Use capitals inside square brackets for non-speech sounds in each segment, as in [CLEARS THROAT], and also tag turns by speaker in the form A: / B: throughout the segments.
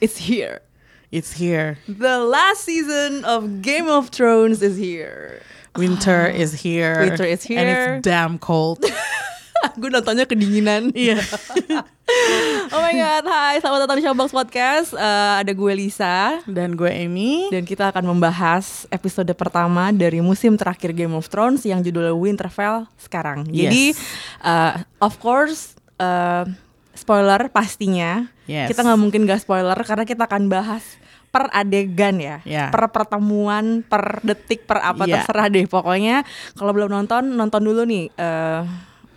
A: It's here.
B: it's here.
A: The last season of Game of Thrones is here.
B: Winter is here.
A: Winter is
B: And
A: here.
B: it's damn cold. [LAUGHS]
A: Gue nontonnya kedinginan.
B: Iya. [LAUGHS]
A: oh my god, hai, selamat datang di Showbox Podcast. Eh, ada gue Lisa
B: Dan gue Amy.
A: dan kita akan membahas episode pertama dari musim terakhir Game of Thrones yang judulnya Winterfell sekarang. Jadi,
B: Yes.
A: eh, of course, eh, spoiler pastinya.
B: Yes.
A: Kita nggak mungkin gak spoiler karena kita akan bahas per adegan ya,
B: Ya.
A: per pertemuan, per detik, per apa
B: Ya.
A: terserah deh. Pokoknya kalau belum nonton, nonton dulu nih. eh,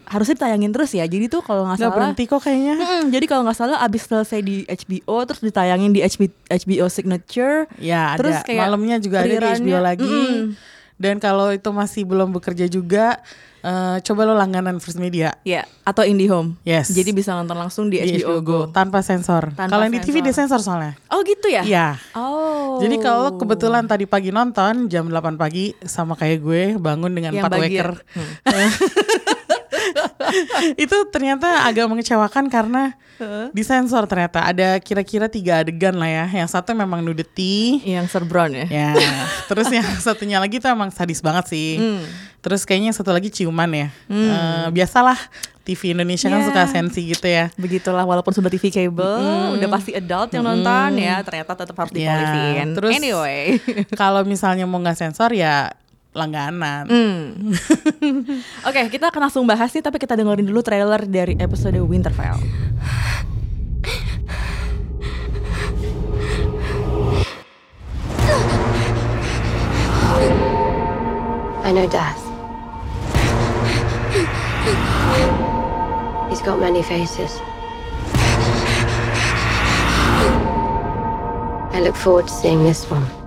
A: harusnya ditayangin terus ya. Jadi tuh kalau nggak
B: Gak
A: salah,
B: berhenti kok kayaknya.
A: Mm-mm, jadi kalau nggak salah abis selesai di HBO terus ditayangin di HBO, HBO Signature.
B: Ya
A: Terus
B: ada.
A: kayak
B: Malamnya juga ada di HBO lagi.
A: mm-mm.
B: Dan kalau itu masih belum bekerja juga, eh, coba lo langganan First Media.
A: Ya, atau IndiHome.
B: Yes.
A: Jadi bisa nonton langsung di,
B: Di
A: HBO, Go.
B: tanpa sensor. Kalau yang di TV
A: sensor.
B: disensor soalnya.
A: Oh gitu ya?
B: Iya.
A: Oh.
B: Jadi kalau kebetulan tadi pagi nonton jam 8 pagi sama kayak gue bangun dengan
A: Yang
B: empat
A: bagian-
B: waker. [LAUGHS] [LAUGHS] itu ternyata agak mengecewakan karena disensor ternyata ada kira-kira tiga adegan lah ya. Yang satu memang nudity.
A: yang serbron ya.
B: Ya, terus yang [LAUGHS] satunya lagi tuh emang sadis banget sih.
A: Hmm.
B: Terus kayaknya satu lagi ciuman ya. Eh, biasalah TV Indonesia kan
A: Ya.
B: suka sensi gitu ya.
A: Begitulah walaupun sudah TV cable, udah pasti adult yang nonton ya, ternyata tetap harus
B: Ya,
A: dipolisin.
B: terus-
A: anyway.
B: Kalau misalnya mau nggak sensor ya langganan.
A: Hmm. Oke, kita akan langsung bahas nih, tapi kita dengerin dulu trailer dari episode Winterfell.
C: I know death. He's got many faces. I look forward to seeing this one.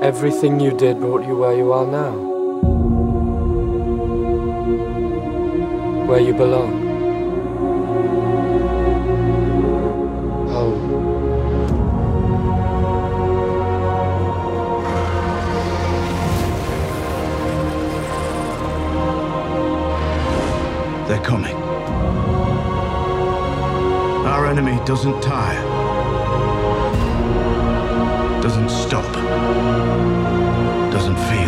D: Everything you did brought you where you are now. Where you belong. Home.
E: They're coming. Our enemy doesn't tire, doesn't stop, doesn't feel.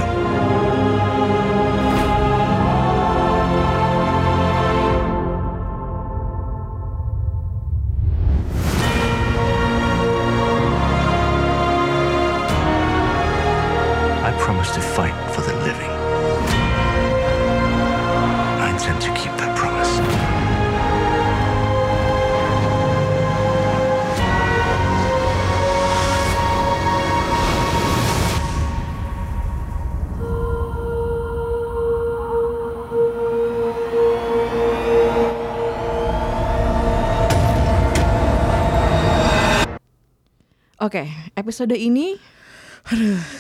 A: Oke, episode ini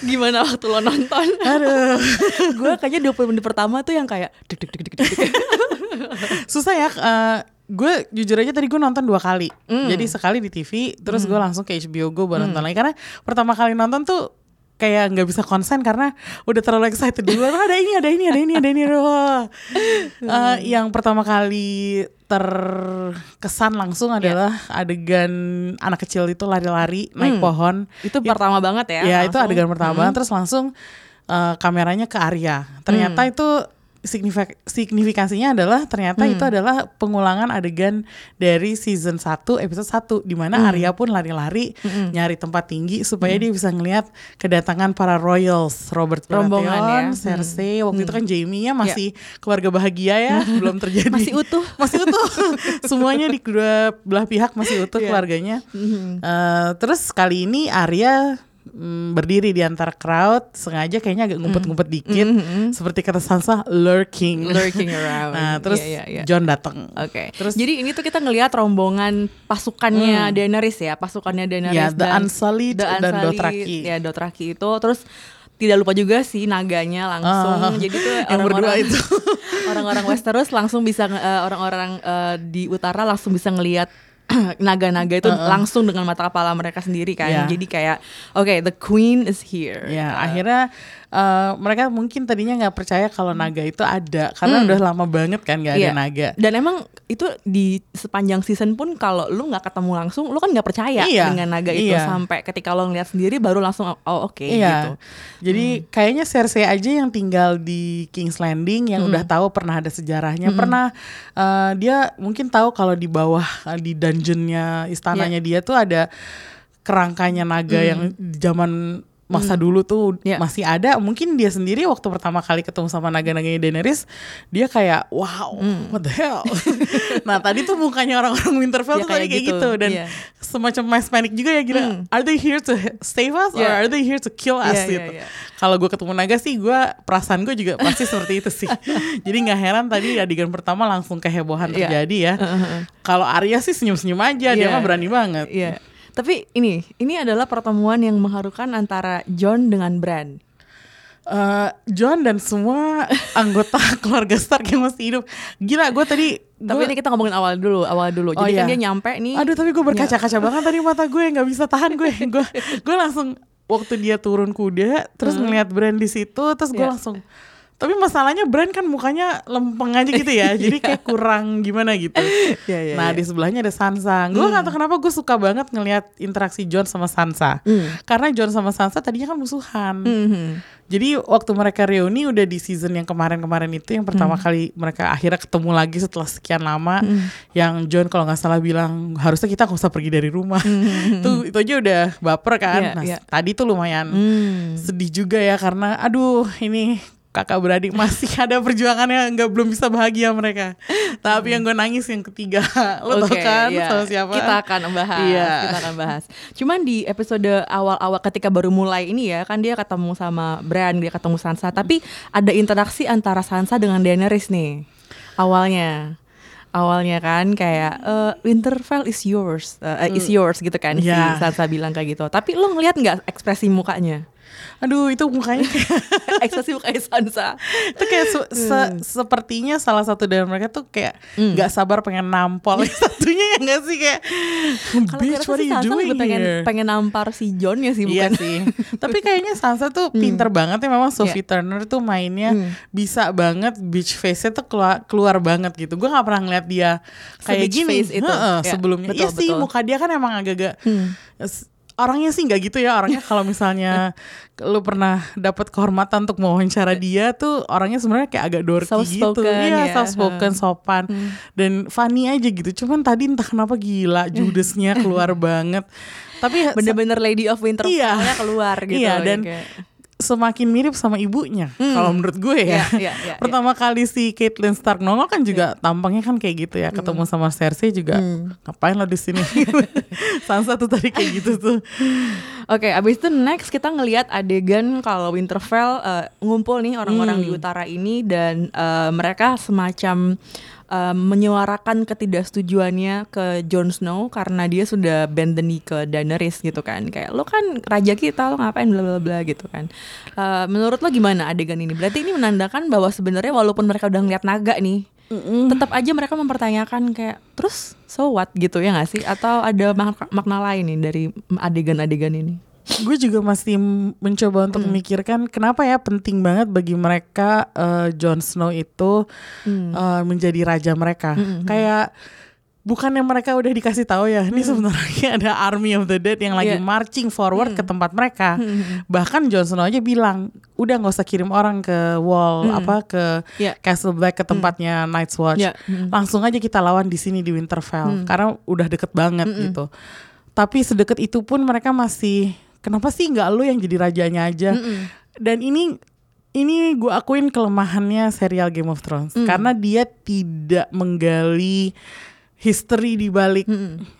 A: gimana waktu lo nonton?
B: Aduh, [LAUGHS]
A: gue kayaknya 20 menit pertama tuh yang kayak deg deg deg deg deg. deg.
B: susah ya. eh, gue jujur aja tadi gue nonton dua kali.
A: Hmm.
B: Jadi sekali di TV, terus gue langsung ke HBO Go baru nonton lagi karena pertama kali nonton tuh kayak nggak bisa konsen karena udah terlalu excited duluan "Wah, ada ini ada ini ada ini ada ini Wah. [LAUGHS] Eh, yang pertama kali terkesan langsung adalah adegan anak kecil itu lari-lari naik
A: Hmm.
B: pohon
A: Itu pertama banget ya.
B: Ya itu
A: langsung.
B: adegan pertama banget terus langsung eh, kameranya ke Arya. Ternyata
A: Hmm.
B: itu signifik signifikansinya adalah ternyata
A: Hmm.
B: itu adalah pengulangan adegan dari season 1 episode 1 di mana
A: Hmm.
B: Arya pun lari-lari nyari tempat tinggi supaya dia bisa ngelihat kedatangan para royals Robert Baratheon,
A: ya.
B: Cersei, waktu itu kan Jamie-nya masih keluarga bahagia ya, [LAUGHS] belum terjadi.
A: Masih utuh. [LAUGHS]
B: masih utuh. [LAUGHS] Semuanya di kedua belah pihak masih utuh
A: Iya.
B: keluarganya. Eh, terus kali ini Arya mm, berdiri di antara crowd, sengaja kayaknya agak ngumpet-ngumpet dikit,
A: Mhm.
B: seperti kata Sansa, lurking.
A: lurking [LAUGHS] around.
B: Nah, terus
A: Iya, iya, iya.
B: John datang.
A: Oke.
B: Terus-
A: jadi ini tuh kita ngelihat rombongan pasukannya Daenerys ya, pasukannya Daenerys
B: Ya, The Unsullied dan Dothraki.
A: Ya, Dothraki itu terus tidak lupa juga sih naganya langsung.
B: Ah,
A: jadi tuh [LAUGHS]
B: yang berdua
A: orang-orang
B: itu. [LAUGHS]
A: orang-orang Westeros langsung bisa eh, orang-orang eh, di utara langsung bisa ngelihat [CLEARS THROAT] naga-naga itu langsung dengan mata kepala mereka sendiri kan.
B: Iya.
A: Jadi kayak oke, the queen is here.
B: Ya,
A: Uh,
B: akhirnya eh, mereka mungkin tadinya nggak percaya kalau naga itu ada karena udah lama banget kan nggak ada
A: Iya.
B: naga.
A: Dan emang itu di sepanjang season pun kalau lu nggak ketemu langsung, lu kan nggak percaya
B: Iya,
A: dengan naga itu
B: iya.
A: sampai ketika lo ngeliat sendiri baru langsung oh oke
B: Iya.
A: gitu.
B: Jadi kayaknya Cersei aja yang tinggal di King's Landing yang udah tahu pernah ada sejarahnya, pernah eh, dia mungkin tahu kalau di bawah eh, di dungeonnya istananya dia tuh ada kerangkanya naga yang di zaman masa dulu tuh
A: Iya.
B: masih ada. Mungkin dia sendiri waktu pertama kali ketemu sama naga-naganya Daenerys, dia kayak wow, what the hell. [LAUGHS] nah tadi tuh mukanya orang-orang Winterfell
A: Ya,
B: tuh
A: kayak
B: kayak
A: gitu,
B: gitu, dan
A: iya.
B: semacam mass panic juga ya gila. Are they here to save us or
A: Iya.
B: are they here to kill us
A: Iya, iya,
B: gitu?
A: iya.
B: Kalau gue ketemu naga sih, gue perasaan gue juga pasti seperti itu sih. [LAUGHS] Jadi nggak heran tadi adegan pertama langsung kehebohan
A: Iya.
B: terjadi ya. Kalau Arya sih senyum-senyum aja, dia
A: Iya.
B: mah berani banget.
A: Iya. Tapi ini, ini adalah pertemuan yang mengharukan antara John dengan Bran.
B: Eh, John dan semua anggota [LAUGHS] keluarga Stark yang masih hidup. Gila, gue tadi.
A: Tapi
B: gua-
A: ini kita ngomongin awal dulu, awal dulu.
B: Oh,
A: Jadi kan
B: iya.
A: dia nyampe nih.
B: Aduh tapi gue berkaca-kaca banget tadi mata gue nggak bisa tahan gue. [LAUGHS] Gue gue langsung waktu dia turun kuda terus ngeliat Bran di situ terus gue
A: Iya.
B: langsung. Tapi masalahnya Bran kan mukanya lempeng aja gitu ya, [LAUGHS] jadi kayak kurang gimana gitu.
A: Iya, iya,
B: nah
A: iya.
B: di sebelahnya ada Sansa. Gue nggak tahu kenapa gue suka banget ngelihat interaksi John sama Sansa. Karena John sama Sansa tadinya kan musuhan.
A: Mhm.
B: Jadi waktu mereka reuni udah di season yang kemarin-kemarin itu yang pertama
A: Hmm.
B: kali mereka akhirnya ketemu lagi setelah sekian lama. Yang John kalau nggak salah bilang harusnya kita nggak usah pergi dari rumah. tuh itu aja udah baper kan.
A: Hmm. Iya,
B: nah
A: iya.
B: tadi tuh lumayan
A: Hmm.
B: sedih juga ya karena aduh ini kakak beradik masih [LAUGHS] ada perjuangannya nggak belum bisa bahagia mereka. Tapi yang gue nangis yang ketiga [LAUGHS] lo tau
A: Oke,
B: kan
A: iya.
B: sama siapa?
A: Kita akan bahas,
B: Iya.
A: kita akan bahas. Cuman di episode awal-awal ketika baru mulai ini ya, kan dia ketemu sama Bran, dia ketemu Sansa, tapi ada interaksi antara Sansa dengan Daenerys nih. Awalnya. Awalnya kan kayak eh, Winterfell is yours, eh, is yours gitu kan
B: Iya.
A: si Sansa bilang kayak gitu. Tapi lo ngeliat nggak ekspresi mukanya?
B: Aduh itu mukanya [LAUGHS]
A: ekspresi mukanya Sansa.
B: itu kayak se-
A: Hmm.
B: se- sepertinya salah satu dari mereka tuh kayak nggak sabar pengen nampol [LAUGHS] satunya ya nggak sih kayak bitch what are
A: sih
B: you
A: Sansa
B: doing
A: pengen
B: here
A: pengen nampar si John ya sih
B: Iya
A: bukan?
B: sih Tapi kayaknya Sansa tuh pinter banget ya Memang Sophie
A: Iya.
B: Turner tuh mainnya Bisa banget Beach face-nya tuh keluar, keluar banget gitu Gue gak pernah ngeliat dia Kayak gini
A: face itu.
B: Heeh,
A: Ya,
B: Sebelumnya
A: betul,
B: Iya sih
A: betul. Hmm.
B: muka dia kan emang agak-agak Orangnya sih nggak gitu ya Orangnya kalau misalnya Lu pernah dapat kehormatan Untuk mewawancara dia tuh Orangnya sebenarnya kayak agak dorky gitu
A: Soft-spoken,
B: Iya
A: ya.
B: soft spoken Sopan Dan funny aja gitu Cuman tadi entah kenapa gila Judesnya keluar [LAUGHS] banget Tapi
A: Bener-bener Lady of Winterfell
B: Iya.
A: keluar gitu.
B: Iya, dan
A: kayak-
B: semakin mirip sama ibunya kalau menurut gue ya.
A: Iya, iya, iya, [LAUGHS]
B: Pertama kali si Caitlyn Stark nongol kan juga tampangnya kan kayak gitu ya, ketemu sama Cersei juga ngapain lo di sini. [LAUGHS] Sansa tuh tadi kayak gitu tuh.
A: Oke, abis itu next kita ngelihat adegan kalau Winterfell eh, ngumpul nih orang-orang di utara ini dan eh, mereka semacam eh, menyuarakan ketidaksetujuannya ke Jon Snow karena dia sudah bend the knee ke Daenerys gitu kan. Kayak lo kan raja kita, lo ngapain bla bla bla gitu kan. Eh, menurut lo gimana adegan ini? Berarti ini menandakan bahwa sebenarnya walaupun mereka udah ngeliat naga nih, tetap aja mereka mempertanyakan kayak terus so what gitu ya nggak sih? Atau ada mak- makna lain nih dari adegan-adegan ini?
B: Gue juga masih mencoba untuk memikirkan kenapa ya penting banget bagi mereka eh, Jon Snow itu eh, menjadi raja mereka. Kayak bukannya mereka udah dikasih tahu ya, ini sebenarnya ada Army of the Dead yang lagi
A: Iya.
B: marching forward ke tempat mereka. Bahkan Jon Snow aja bilang, udah nggak usah kirim orang ke wall apa ke
A: Iya.
B: Castle Black ke tempatnya Night's Watch.
A: Iya.
B: Langsung aja kita lawan di sini di Winterfell karena udah deket banget gitu. Tapi sedekat itu pun mereka masih kenapa sih nggak lu yang jadi rajanya aja? Dan ini ini gue akuin kelemahannya serial Game of Thrones. Karena dia tidak menggali history di balik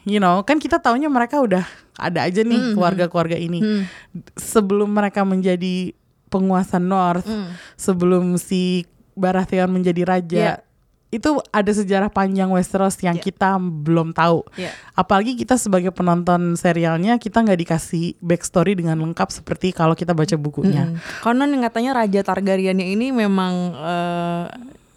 B: you know kan kita taunya mereka udah ada aja nih keluarga-keluarga ini. Sebelum mereka menjadi penguasa North sebelum si Baratheon menjadi raja
A: Yeah.
B: Itu ada sejarah panjang Westeros yang
A: Yeah.
B: kita belum tahu
A: Yeah.
B: apalagi kita sebagai penonton serialnya kita nggak dikasih backstory dengan lengkap seperti kalau kita baca bukunya
A: Mm. Konon yang katanya Raja Targaryen ini memang eh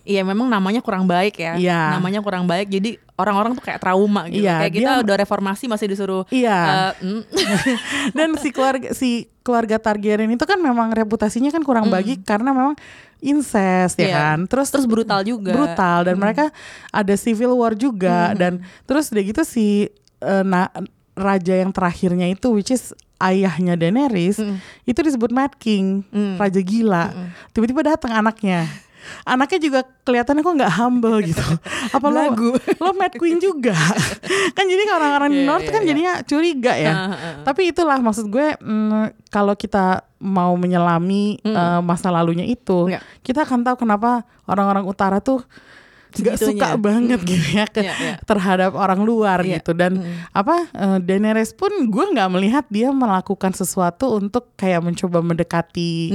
A: Iya memang namanya kurang baik ya.
B: Iya.
A: Namanya kurang baik. Jadi orang-orang tuh kayak trauma gitu.
B: Iya,
A: kayak kita
B: dia-
A: udah reformasi masih disuruh
B: Iya.
A: eh, mm, [LAUGHS]
B: dan si keluarga si keluarga Targaryen itu kan memang reputasinya kan kurang baik karena memang incest ya
A: Iya.
B: kan? Terus
A: terus brutal juga.
B: brutal dan mereka ada civil war juga dan terus udah gitu si eh, na- raja yang terakhirnya itu which is ayahnya Daenerys itu disebut Mad King raja gila. Tiba-tiba datang anaknya anaknya juga kelihatannya kok nggak humble gitu [LAUGHS] apa lo
A: Belagu.
B: lo Mad Queen juga [LAUGHS] kan jadi orang-orang di
A: Iya,
B: North
A: iya,
B: kan
A: iya.
B: jadinya curiga ya tapi itulah maksud gue mm, kalau kita mau menyelami eh, masa lalunya itu
A: Iya.
B: kita akan tahu kenapa orang-orang utara tuh nggak suka banget gitu ya ke-
A: Iya, iya.
B: terhadap orang luar
A: Iya.
B: gitu dan apa eh, Daenerys pun gue nggak melihat dia melakukan sesuatu untuk kayak mencoba mendekati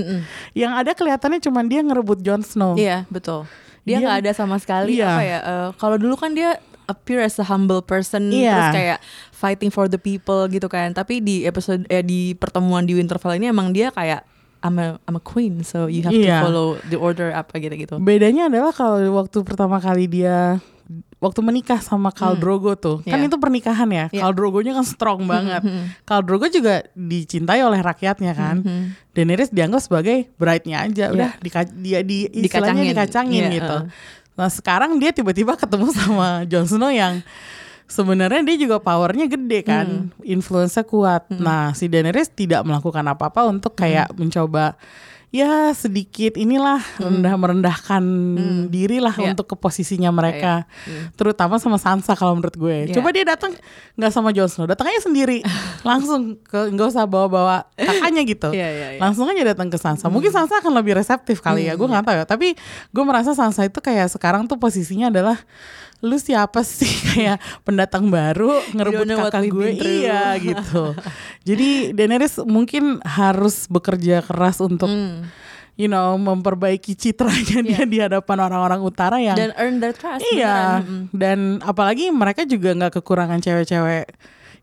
B: yang ada kelihatannya cuman dia ngerebut Jon Snow
A: Iya betul. Dia nggak ada sama sekali
B: Iya.
A: apa ya. eh, kalau dulu kan dia appear as a humble person
B: Iya.
A: terus kayak fighting for the people gitu kan. Tapi di episode eh, di pertemuan di Winterfell ini emang dia kayak I'm a I'm a queen so you have
B: Iya.
A: to follow the order apa gitu-gitu.
B: bedanya adalah kalau waktu pertama kali dia waktu menikah sama Khal Drogo tuh kan
A: Iya.
B: itu pernikahan ya
A: Iya.
B: Khal Drogonya kan strong banget Khal Drogo juga dicintai oleh rakyatnya kan Daenerys dianggap sebagai bride-nya aja udah dika- dia di istilahnya
A: Dikacangin.
B: dikacangin
A: Iya,
B: gitu
A: heeh.
B: nah sekarang dia tiba-tiba ketemu sama Jon Snow yang sebenarnya dia juga powernya gede kan. Influence kuat. Nah si Daenerys tidak melakukan apa-apa untuk kayak mencoba ya sedikit inilah rendah merendahkan diri lah
A: Iya.
B: untuk ke posisinya mereka terutama sama Sansa kalau menurut gue.
A: Iya.
B: coba dia datang nggak sama Jon Snow datang aja sendiri. [LAUGHS] Langsung ke nggak usah bawa-bawa kakaknya gitu.
A: Iya, iya, iya.
B: langsung aja datang ke Sansa. Mungkin Sansa akan lebih reseptif kali ya gue nggak tahu ya. Tapi gue merasa Sansa itu kayak sekarang tuh posisinya adalah lu siapa sih [LAUGHS] kayak pendatang baru ngerebut kakak gue iya gitu [LAUGHS] jadi Daenerys mungkin harus bekerja keras untuk
A: Hmm.
B: you know memperbaiki citranya dia di hadapan orang-orang utara yang
A: Dan earn their trust.
B: iya
A: beneran.
B: dan apalagi mereka juga nggak kekurangan cewek-cewek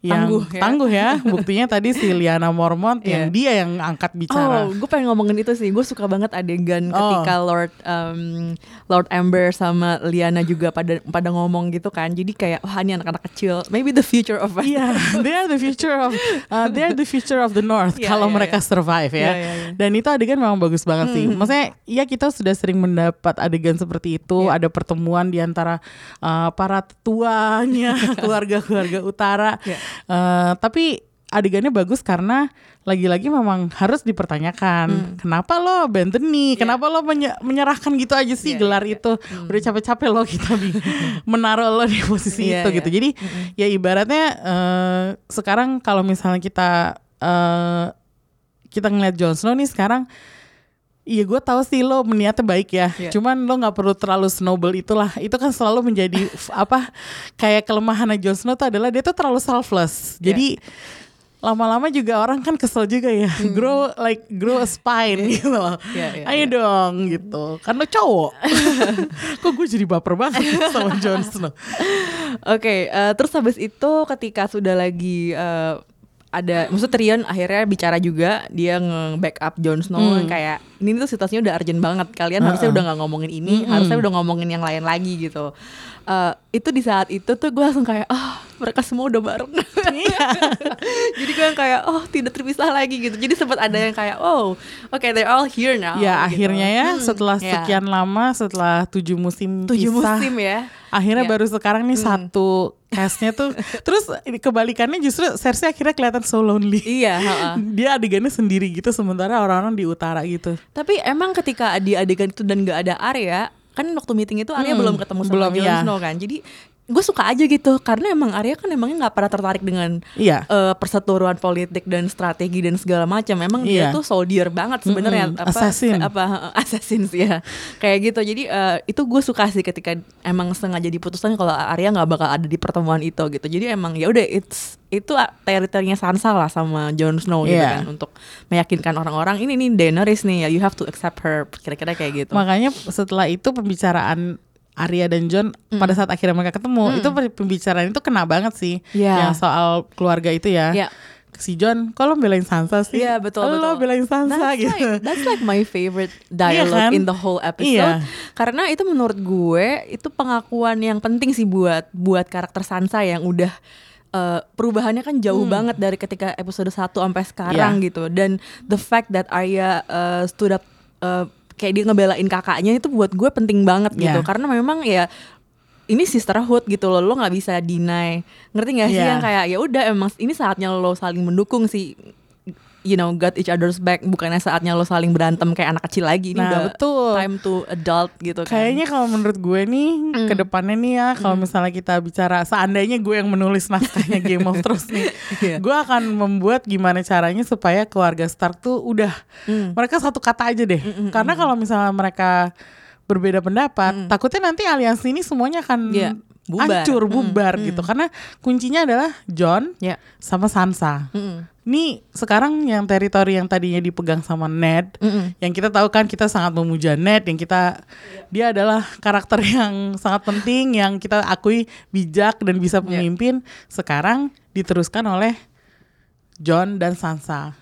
B: yang
A: Tangguh
B: tangguh
A: ya.
B: ya, [LAUGHS] buktinya tadi si Liana Mormont yang
A: Iya.
B: dia yang angkat bicara
A: Oh, gue pengen ngomongin itu sih. Gue suka banget adegan
B: Oh.
A: ketika Lord um, Lord Amber sama Liana juga pada pada ngomong gitu kan. Jadi kayak wah ini anak-anak kecil. Maybe the future of.
B: Iya, [LAUGHS] they are the future of uh, they are the future of the North [LAUGHS]
A: Iya,
B: kalau
A: iya,
B: mereka
A: iya.
B: survive ya.
A: Iya, iya, iya.
B: Dan itu adegan memang bagus banget sih. Maksudnya ya kita sudah sering mendapat adegan seperti itu,
A: Iya.
B: ada pertemuan di antara uh, para tetuanya keluarga-keluarga utara.
A: Iya.
B: Uh, tapi adegannya bagus karena lagi-lagi memang harus dipertanyakan kenapa lo Benteni, kenapa lo menye- menyerahkan gitu aja sih
A: Iya,
B: gelar
A: iya,
B: itu? Udah capek-capek lo kita [LAUGHS] menaruh lo di posisi
A: Iya,
B: itu
A: iya.
B: gitu. Jadi ya ibaratnya eh, sekarang kalau misalnya kita eh, kita ngeliat Jon Snow nih sekarang Iya gue tahu sih lo niatnya baik ya,
A: Iya.
B: cuman lo nggak perlu terlalu snowball itulah. Itu kan selalu menjadi [LAUGHS] apa kayak kelemahan Jon Snow tuh adalah dia tuh terlalu selfless.
A: Iya.
B: Jadi lama-lama juga orang kan kesel juga ya, grow like grow a spine gitu loh.
A: Hmm. Iya, iya,
B: Ayo
A: iya.
B: dong gitu, kan lo cowok. [LAUGHS] Kok gue jadi baper banget [LAUGHS] sama Jon Snow.
A: Oke, eh, terus habis itu ketika sudah lagi eh, ada, maksud Tyrion akhirnya bicara juga dia nge-backup Jon Snow kayak ini tuh situasinya udah urgent banget. Kalian harusnya udah nggak ngomongin ini, harusnya udah ngomongin yang lain lagi gitu. Eh, itu di saat itu tuh gue langsung kayak ah mereka semua udah bareng. [LAUGHS] Jadi gue yang kayak oh tidak terpisah lagi gitu. Jadi sempat ada yang kayak oh oke they're all here now.
B: ya
A: gitu.
B: akhirnya ya
A: Hmm,
B: setelah
A: ya.
B: sekian lama, setelah tujuh musim
A: tujuh
B: pisah,
A: musim ya.
B: akhirnya
A: Iya.
B: baru sekarang nih satu castnya tuh [LAUGHS] terus ini kebalikannya justru Cersei akhirnya kelihatan so lonely
A: Iya, heeh. [LAUGHS]
B: dia adegannya sendiri gitu sementara orang-orang di utara gitu
A: Tapi emang ketika di adegan itu dan gak ada Arya, kan waktu meeting itu Arya
B: Hmm,
A: belum ketemu sama
B: belum,
A: Jon
B: iya.
A: Snow kan. Jadi gue suka aja gitu karena emang Arya kan emangnya nggak pernah tertarik dengan
B: Iya.
A: eh, perseteruan politik dan strategi dan segala macam. Emang dia
B: Iya.
A: tuh soldier banget sebenarnya
B: Mm-mm,
A: apa
B: assassin.
A: apa [LAUGHS] assassin sih ya. Kayak gitu. Jadi eh, itu gue suka sih ketika emang sengaja diputuskan kalau Arya nggak bakal ada di pertemuan itu gitu. Jadi emang ya udah it's itu teritorinya Sansa lah sama Jon Snow gitu
B: Iya.
A: kan untuk meyakinkan orang-orang ini nih Daenerys nih ya you have to accept her kira-kira kayak gitu.
B: Makanya setelah itu pembicaraan Arya dan John pada saat akhirnya mereka ketemu itu pembicaraan itu kena banget sih
A: Iya.
B: yang soal keluarga itu ya.
A: Iya.
B: Si John, kok lo belain Sansa sih?
A: Iya betul
B: Lo
A: betul.
B: belain Sansa
A: that's
B: gitu.
A: Like, that's like my favorite [LAUGHS] dialogue
B: kan?
A: in the whole episode.
B: Iya.
A: Karena itu menurut gue itu pengakuan yang penting sih buat buat karakter Sansa yang udah eh, perubahannya kan jauh banget dari ketika episode 1 sampai sekarang
B: Hmm. Iya.
A: gitu. Dan the fact that Arya eh, stood up eh, kayak dia ngebelain kakaknya itu buat gue penting banget gitu.
B: Iya.
A: Karena memang ya ini sisterhood gitu loh lo nggak bisa deny ngerti nggak sih
B: Iya.
A: yang kayak ya udah emang ini saatnya lo saling mendukung sih you know got each other's back bukannya saatnya lo saling berantem kayak anak kecil lagi ini
B: Nah,
A: udah
B: betul.
A: time to adult gitu kan
B: Kayaknya kalau menurut gue nih ke depannya nih ya kalau misalnya kita bicara seandainya gue yang menulis naskahnya [LAUGHS] Game of Thrones nih,
A: Iya.
B: gue akan membuat gimana caranya supaya keluarga Stark tuh udah mereka satu kata aja deh. Karena kalau misalnya mereka berbeda pendapat, takutnya nanti aliansi ini semuanya akan
A: Iya, bubar.
B: hancur, bubar gitu. Karena kuncinya adalah John
A: ya
B: sama Sansa.
A: Mm-mm.
B: Nih sekarang yang teritori yang tadinya dipegang sama Ned,
A: Mm-mm.
B: yang kita tahu kan kita sangat memuja Ned, yang kita dia adalah karakter yang sangat penting, yang kita akui bijak dan bisa
A: Iya.
B: memimpin. Sekarang diteruskan oleh John dan Sansa.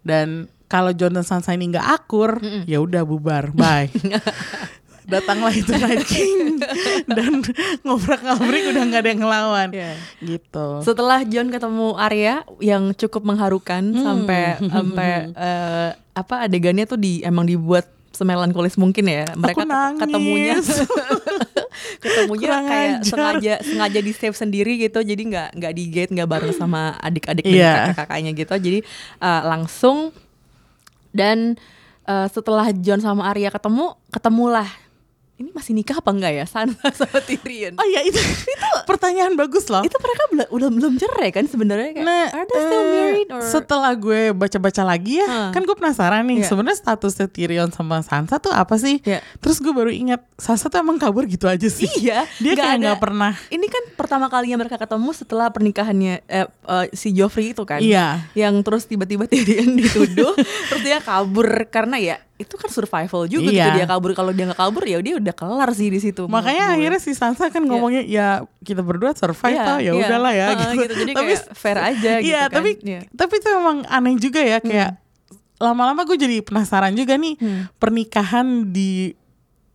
B: Dan kalau John dan Sansa ini nggak akur, ya udah bubar, bye. [LAUGHS] Datanglah itu [LAUGHS] Night King dan ngobrak-ngabrik udah nggak ada yang ngelawan,
A: Iya.
B: gitu.
A: setelah John ketemu Arya yang cukup mengharukan
B: Hmm.
A: sampai sampai eh, apa adegannya tuh di emang dibuat semelankolis mungkin ya mereka ketemunya [LAUGHS] ketemunya
B: Kurang
A: kayak
B: ajar.
A: sengaja sengaja di save sendiri gitu jadi nggak nggak di gate nggak bareng sama adik-adik
B: Iya.
A: dan kakak-kakaknya gitu jadi eh, langsung dan eh, setelah John sama Arya ketemu ketemulah ini masih nikah apa enggak ya Sansa [LAUGHS] sama Tyrion
B: Oh iya itu, [LAUGHS] itu pertanyaan bagus loh.
A: itu mereka bela- udah belum cerai kan sebenarnya kayak
B: Nah,
A: are they still
B: eh,
A: married or
B: setelah gue baca-baca lagi ya,
A: Hah.
B: kan gue penasaran nih,
A: Iya.
B: sebenarnya statusnya Tyrion sama Sansa tuh apa sih?
A: Iya.
B: Terus gue baru ingat, Sansa tuh emang kabur gitu aja sih.
A: Iya, [LAUGHS]
B: dia
A: nggak
B: kayak nggak pernah.
A: ini kan pertama kalinya mereka ketemu setelah pernikahannya eh, eh, si Joffrey itu kan
B: Iya.
A: yang terus tiba-tiba Tyrion dituduh terus dia kabur karena ya itu kan survival juga
B: Iya.
A: gitu dia kabur kalau dia nggak kabur ya dia udah kelar sih di situ
B: Makanya
A: gue.
B: akhirnya si Sansa kan ngomongnya ya kita berdua survive
A: Iya,
B: toh, ya
A: iya.
B: udahlah ya
A: Heeh,
B: gitu.
A: gitu. Jadi kayak fair aja gitu
B: Iya,
A: kan.
B: tapi
A: Iya.
B: tapi itu emang aneh juga ya kayak lama-lama gue jadi penasaran juga nih
A: Hmm.
B: pernikahan di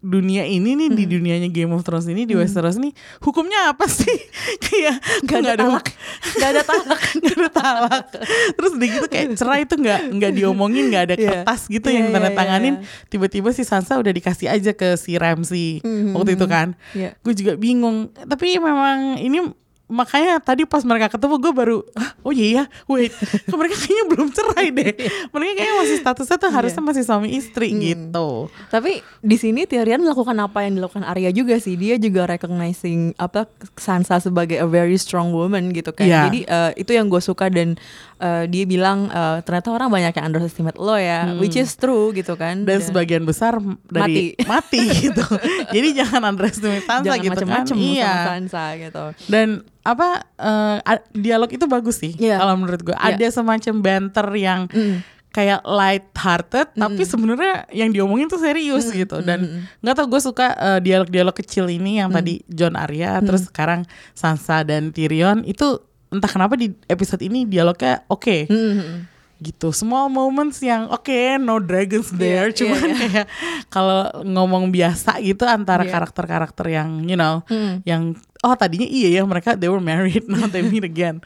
B: dunia ini nih
A: Hmm.
B: di dunianya Game of Thrones ini di Westeros nih hukumnya apa sih? [LAUGHS] Kayak
A: Gak ada talak. Gak ada talak.
B: Nggak ada talak. Terus udah gitu kayak cerai itu nggak nggak diomongin nggak ada
A: Iya.
B: kertas gitu
A: Iya,
B: yang
A: iya,
B: tanda tanganin
A: iya.
B: tiba-tiba si Sansa udah dikasih aja ke si Ramsay
A: Mhm,
B: waktu itu kan.
A: Iya.
B: gue juga bingung. Tapi memang ini makanya tadi pas mereka ketemu gue baru "Hah, oh iya ya wait [LAUGHS] mereka kayaknya belum cerai deh mereka kayaknya masih statusnya tuh harusnya masih suami istri gitu
A: Tapi di sini Tyrion melakukan apa yang dilakukan Arya juga sih. Dia juga recognizing apa Sansa sebagai a very strong woman gitu kan.
B: Iya.
A: Jadi eh, itu yang gue suka dan eh, dia bilang eh, ternyata orang banyak yang underestimate lo ya, which is true gitu kan.
B: Hmm. dan sebagian besar dari mati, [LAUGHS] gitu. [LAUGHS] Jadi jangan underestimate Sansa
A: jangan
B: gitu kan.
A: macem-macem
B: iya.
A: Sama Sansa gitu.
B: dan apa a- dialog itu bagus sih
A: Iya.
B: kalau menurut gue
A: Iya.
B: ada semacam banter yang kayak light hearted tapi sebenarnya yang diomongin tuh serius gitu. Dan nggak tau gue suka eh, dialog-dialog kecil ini yang tadi John Arya terus sekarang Sansa dan Tyrion itu entah kenapa di episode ini dialognya oke.
A: Hmm.
B: gitu. Small moments yang oke no dragons there.
A: Iya,
B: cuman
A: iya,
B: kayak kalau ngomong biasa gitu antara
A: Iya.
B: karakter-karakter yang you know
A: Hmm.
B: yang oh tadinya iya ya mereka they were married [LAUGHS] now they meet again.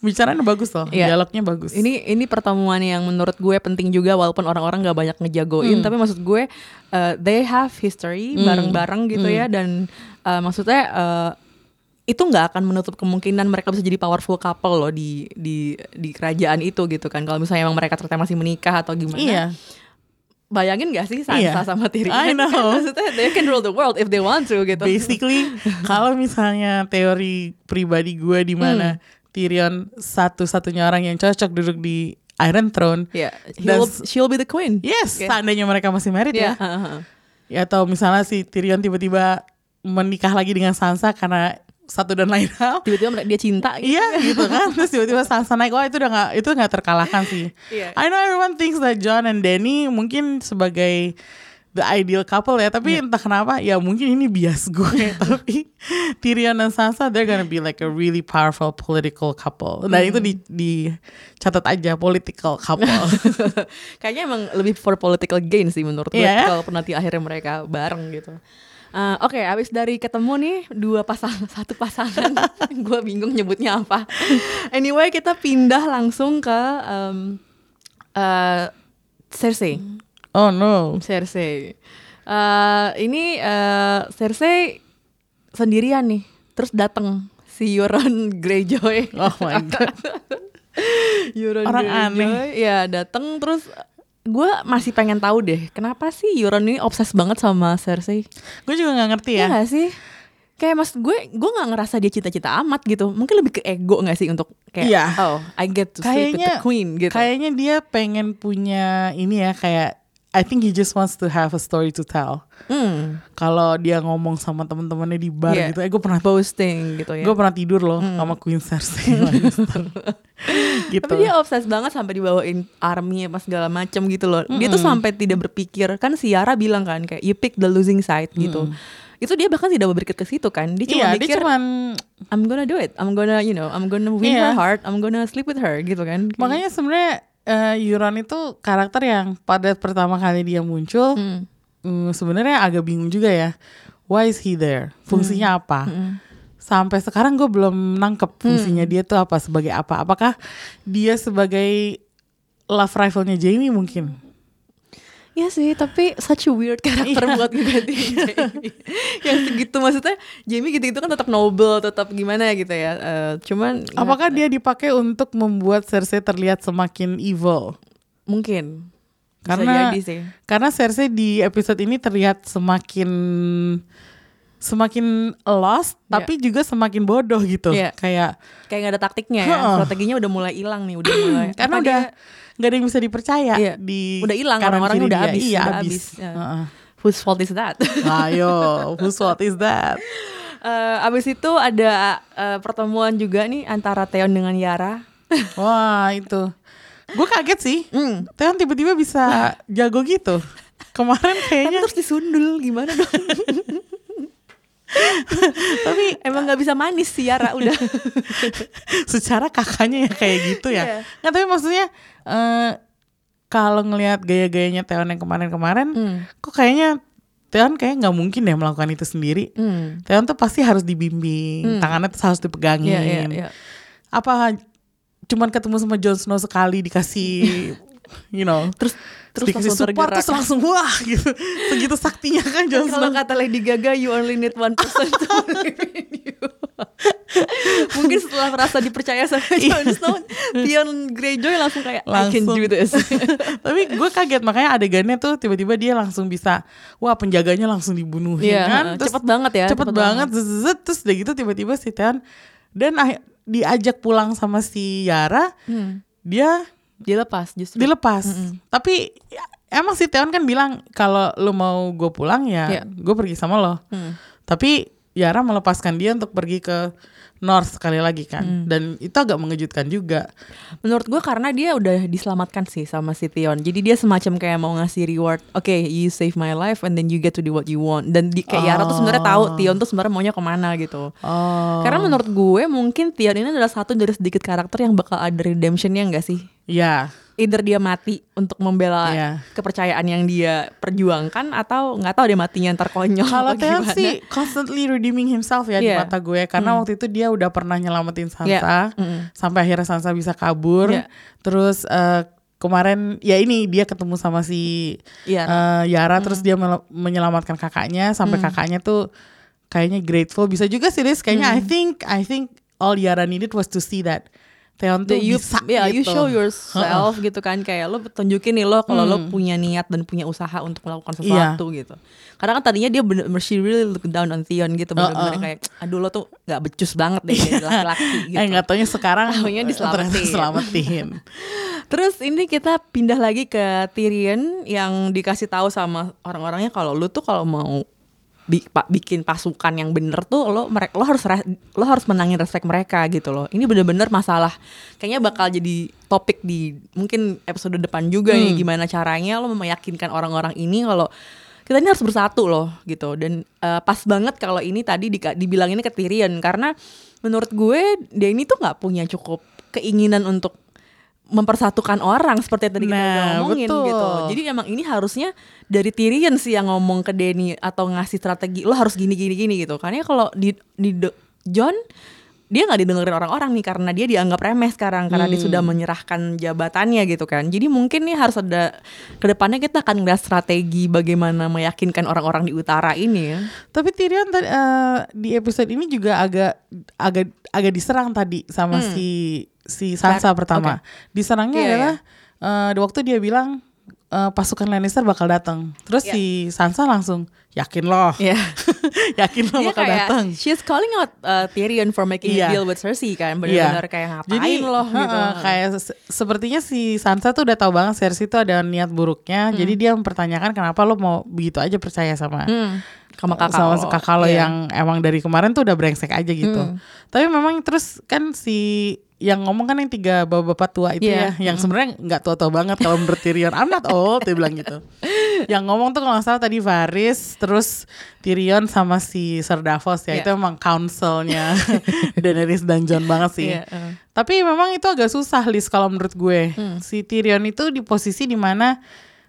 B: Bicaranya bagus loh
A: Iya.
B: dialognya bagus.
A: Ini ini pertemuan yang menurut gue penting juga walaupun orang-orang nggak banyak ngejagoin, tapi maksud gue uh, they have history bareng-bareng gitu ya dan uh, maksudnya uh, itu nggak akan menutup kemungkinan mereka bisa jadi powerful couple loh di di di kerajaan itu gitu kan. Kalau misalnya emang mereka ternyata masih menikah atau gimana.
B: iya
A: bayangin gak sih Sansa
B: Iya.
A: sama Tyrion?
B: I know.
A: Kan [LAUGHS] maksudnya they can rule the world if they want to gitu.
B: Basically, kalau misalnya teori pribadi gue di mana
A: Hmm.
B: Tyrion satu-satunya orang yang cocok duduk di Iron Throne.
A: Ya, he'll,
B: Dan-
A: she'll be the queen.
B: Yes,
A: Oke.
B: seandainya mereka masih married
A: Ya,
B: ya.
A: ha-ha.
B: Ya atau misalnya si Tyrion tiba-tiba menikah lagi dengan Sansa karena satu dan lain hal.
A: tiba-tiba mereka- dia cinta. gitu.
B: Iya gitu kan [LAUGHS] Terus tiba-tiba Sansa naik Wah itu udah gak Itu gak terkalahkan sih
A: Iya.
B: I know everyone thinks that John and Danny Mungkin sebagai The ideal couple ya Tapi
A: Iya.
B: entah kenapa Ya mungkin ini bias gue [LAUGHS] Tapi Tyrion dan Sansa They're gonna be like a really powerful Political couple Dan itu di, di Catat aja Political couple [LAUGHS]
A: Kayaknya emang lebih for political gain sih menurut gue
B: Iya ya?
A: kalau nanti akhirnya mereka bareng gitu. Eh, Oke, abis dari ketemu nih dua pasangan, [LAUGHS] satu pasangan, [LAUGHS] gue bingung nyebutnya apa. Anyway, kita pindah langsung ke em, eh, Cersei.
B: Oh no
A: Cersei. Eh, ini eh, Cersei sendirian nih, terus datang si Euron [LAUGHS] Greyjoy.
B: Oh my god
A: Euron
B: Orang
A: Greyjoy,
B: aneh.
A: ya datang terus gue masih pengen tahu deh kenapa sih Euron ini obses banget sama Cersei
B: Gue juga gak ngerti
A: Iya
B: ya
A: gak sih? Kayak mas gue gue nggak ngerasa dia cita-cita amat gitu. Mungkin lebih ke ego nggak sih untuk kayak
B: Iya.
A: oh I get to sleep with the queen gitu?
B: Kayaknya dia pengen punya ini ya kayak I think he just wants to have a story to tell.
A: hmm,
B: Kalau dia ngomong sama temen-temennya di bar
A: Iya.
B: gitu, eh gue pernah
A: boasting gitu ya
B: gue pernah tidur loh sama Queen Cersei [LAUGHS] [LAUGHS] gitu.
A: Tapi dia obses banget sampai dibawain army apa segala macem gitu loh. Dia tuh sampai tidak berpikir kan si Yara bilang kan kayak you pick the losing side gitu. Itu dia bahkan tidak berpikir ke situ kan. Dia cuma
B: iya,
A: mikir
B: dia cuman
A: I'm gonna do it. I'm gonna you know I'm gonna win
B: Iya.
A: her heart. I'm gonna sleep with her gitu kan.
B: makanya sebenarnya eh, Euron itu karakter yang pada pertama kali dia muncul
A: Hmm.
B: mm, sebenarnya agak bingung juga ya. Why is he there? Fungsinya
A: Hmm.
B: apa? Sampai sekarang gue belum nangkep fungsinya dia tuh apa sebagai apa? Apakah dia sebagai love rivalnya Jamie mungkin?
A: Iya sih, tapi such a weird karakter
B: Iya.
A: buat [LAUGHS] ngeganti Jamie. Yang segitu maksudnya Jamie gitu-gitu kan tetap noble, tetap gimana gitu ya. Eh, cuman
B: Apakah dia dipakai untuk membuat Cersei terlihat semakin evil?
A: mungkin Bisa
B: Karena
A: jadi sih.
B: karena Cersei di episode ini terlihat semakin semakin lost
A: Iya.
B: tapi juga semakin bodoh gitu.
A: Iya.
B: Kayak
A: kayak nggak ada taktiknya ya strateginya udah mulai hilang nih udah mulai [CLEARS THROAT]
B: karena udah
A: dia-
B: nggak ada yang bisa dipercaya
A: Iya.
B: di
A: Udah hilang,
B: kanan
A: orang-orangnya
B: kiri
A: udah habis,
B: Iya,
A: udah
B: habis.
A: ya.
B: Heeh.
A: whose fault is that [LAUGHS]
B: Ayo, whose fault is that?
A: Eh, abis itu ada eh, pertemuan juga nih antara Theon dengan Yara [LAUGHS]
B: Wah, itu. Gue kaget sih.
A: Hmm.
B: Theon tiba-tiba bisa jago gitu. Kemarin
A: tapi
B: kayaknya
A: terus disundul gimana dong [LAUGHS]
B: tapi
A: emang nggak bisa manis sih Yara udah [LAUGHS]
B: secara kakaknya ya kayak gitu ya.
A: Iya.
B: Nggak, tapi maksudnya eh kalau ngelihat gaya-gayanya Theon yang kemarin-kemarin,
A: Hmm.
B: kok kayaknya Theon kayak nggak mungkin deh melakukan itu sendiri.
A: Hmm.
B: Theon tuh pasti harus dibimbing, tangannya tuh harus dipegangin.
A: Iya, iya, iya.
B: Apa cuman ketemu sama Jon Snow sekali dikasih [LAUGHS] you know
A: terus terus
B: dikasih
A: langsung
B: support terus langsung wah gitu segitu saktinya kan Jon
A: kalau kata Lady Gaga you only need one person to believe in you [LAUGHS] mungkin setelah merasa dipercaya sama Jon Snow Theon Greyjoy langsung kayak I can
B: Langsung.
A: do this [LAUGHS]
B: tapi gue kaget makanya adegannya tuh tiba-tiba dia langsung bisa wah penjaganya langsung dibunuhin
A: Iya,
B: kan
A: heeh. Cepet banget ya,
B: cepet,
A: cepet
B: banget
A: banget.
B: zzzz, terus udah gitu tiba-tiba si Theon dan ah- diajak pulang sama si Yara
A: Hmm.
B: dia
A: dilepas justru
B: dilepas tapi ya, emang si Theon kan bilang kalau lu mau gue pulang ya
A: Iya.
B: gue pergi sama lo
A: Hmm.
B: tapi Yara melepaskan dia untuk pergi ke North sekali lagi kan
A: Hmm.
B: dan itu agak mengejutkan juga
A: Menurut gue karena dia udah diselamatkan sih sama si Theon. Jadi dia semacam kayak mau ngasih reward. Oke, you save my life and then you get to do what you want. Dan di, kayak Yara tuh sebenarnya tahu Theon tuh sebenarnya maunya ke mana gitu.
B: oh
A: Karena menurut gue mungkin Theon ini adalah satu dari sedikit karakter yang bakal ada redemptionnya enggak sih?
B: ya
A: Either dia mati untuk membela
B: Iya.
A: kepercayaan yang dia perjuangkan atau nggak tahu dia matinya ntar konyol
B: Kalau Theon sih constantly redeeming himself ya di
A: Iya.
B: mata gue karena waktu itu dia udah pernah nyelamatin Sansa
A: Iya. Mm-mm.
B: sampai akhirnya Sansa bisa kabur.
A: Iya.
B: Terus eh, kemarin ya ini dia ketemu sama si
A: Yara.
B: eh, Yara terus dia menyelamatkan kakaknya sampai kakaknya tuh kayaknya grateful bisa juga sih Riz kayaknya I think I think all Yara needed was to see that Theon tuh
A: The you,
B: bisa
A: you
B: gitu.
A: show yourself gitu kan kayak lo tunjukin nih lo kalau lo punya niat dan punya usaha untuk melakukan
B: Iya.
A: sesuatu gitu. Karena kan tadinya dia bener, she really look down on Theon gitu bener-bener
B: Uh-uh.
A: kayak aduh lo tuh nggak becus banget deh jadi laki-laki [LAUGHS] gitu.
B: Eh nggak taunya sekarang
A: Taunya [LAUGHS] diselamatin.
B: diselamatin. [LAUGHS]
A: Terus ini kita pindah lagi ke Tyrion yang dikasih tahu sama orang-orangnya kalau lu tuh kalau mau bi- pa- bikin pasukan yang bener tuh lo mereka lo harus lo harus menangin respect mereka gitu loh. Ini bener-bener masalah. Kayaknya bakal jadi topik di mungkin episode depan juga nih gimana caranya lo meyakinkan orang-orang ini kalau kita ini harus bersatu loh gitu. Dan eh, pas banget kalau ini tadi di, dibilang ini ke Tyrion karena menurut gue dia ini tuh nggak punya cukup keinginan untuk mempersatukan orang seperti yang tadi kita
B: Nah,
A: udah ngomongin
B: betul.
A: gitu. Jadi emang ini harusnya dari Tyrion sih yang ngomong ke Dany atau ngasih strategi lo harus gini gini gini gitu. Karena kalau di di John dia nggak didengerin orang-orang nih karena dia dianggap remeh sekarang karena dia sudah menyerahkan jabatannya gitu kan. Jadi mungkin nih harus ada ke depannya kita akan ngeliat strategi bagaimana meyakinkan orang-orang di utara ini ya.
B: Tapi Tyrion tadi eh, di episode ini juga agak agak agak diserang tadi sama si si Sansa pertama. Diserangnya
A: Iya,
B: adalah eh, di waktu dia bilang eh, pasukan Lannister bakal datang. Terus
A: Iya.
B: si Sansa langsung yakin loh.
A: Iya. [LAUGHS]
B: yakin loh
A: Dia
B: bakal
A: kayak
B: datang.
A: she's calling out uh, Tyrion for making
B: Iya.
A: a deal with Cersei kan benar-benar
B: Iya.
A: kayak ngapain
B: Jadi
A: loh gitu.
B: heeh, kayak se- sepertinya si Sansa tuh udah tahu banget Cersei itu ada niat buruknya. Jadi dia mempertanyakan kenapa lo mau begitu aja percaya sama
A: Hmm, sama kakak
B: sama kakak lo
A: Iya.
B: yang emang dari kemarin tuh udah brengsek aja gitu.
A: Hmm.
B: Tapi memang terus kan si yang ngomong kan yang tiga bapak-bapak tua itu
A: Iya.
B: ya, yang sebenarnya nggak tua-tua banget kalau menurut Tyrion. I'm not old, dia bilang gitu. [LAUGHS] yang ngomong tuh kalau nggak salah tadi Varys, terus Tyrion sama si Ser Davos ya,
A: Iya.
B: itu emang counselnya [LAUGHS] Daenerys dan Jon banget sih.
A: Iya, uh.
B: Tapi memang itu agak susah Lis kalau menurut gue.
A: Hmm.
B: Si Tyrion itu di posisi di mana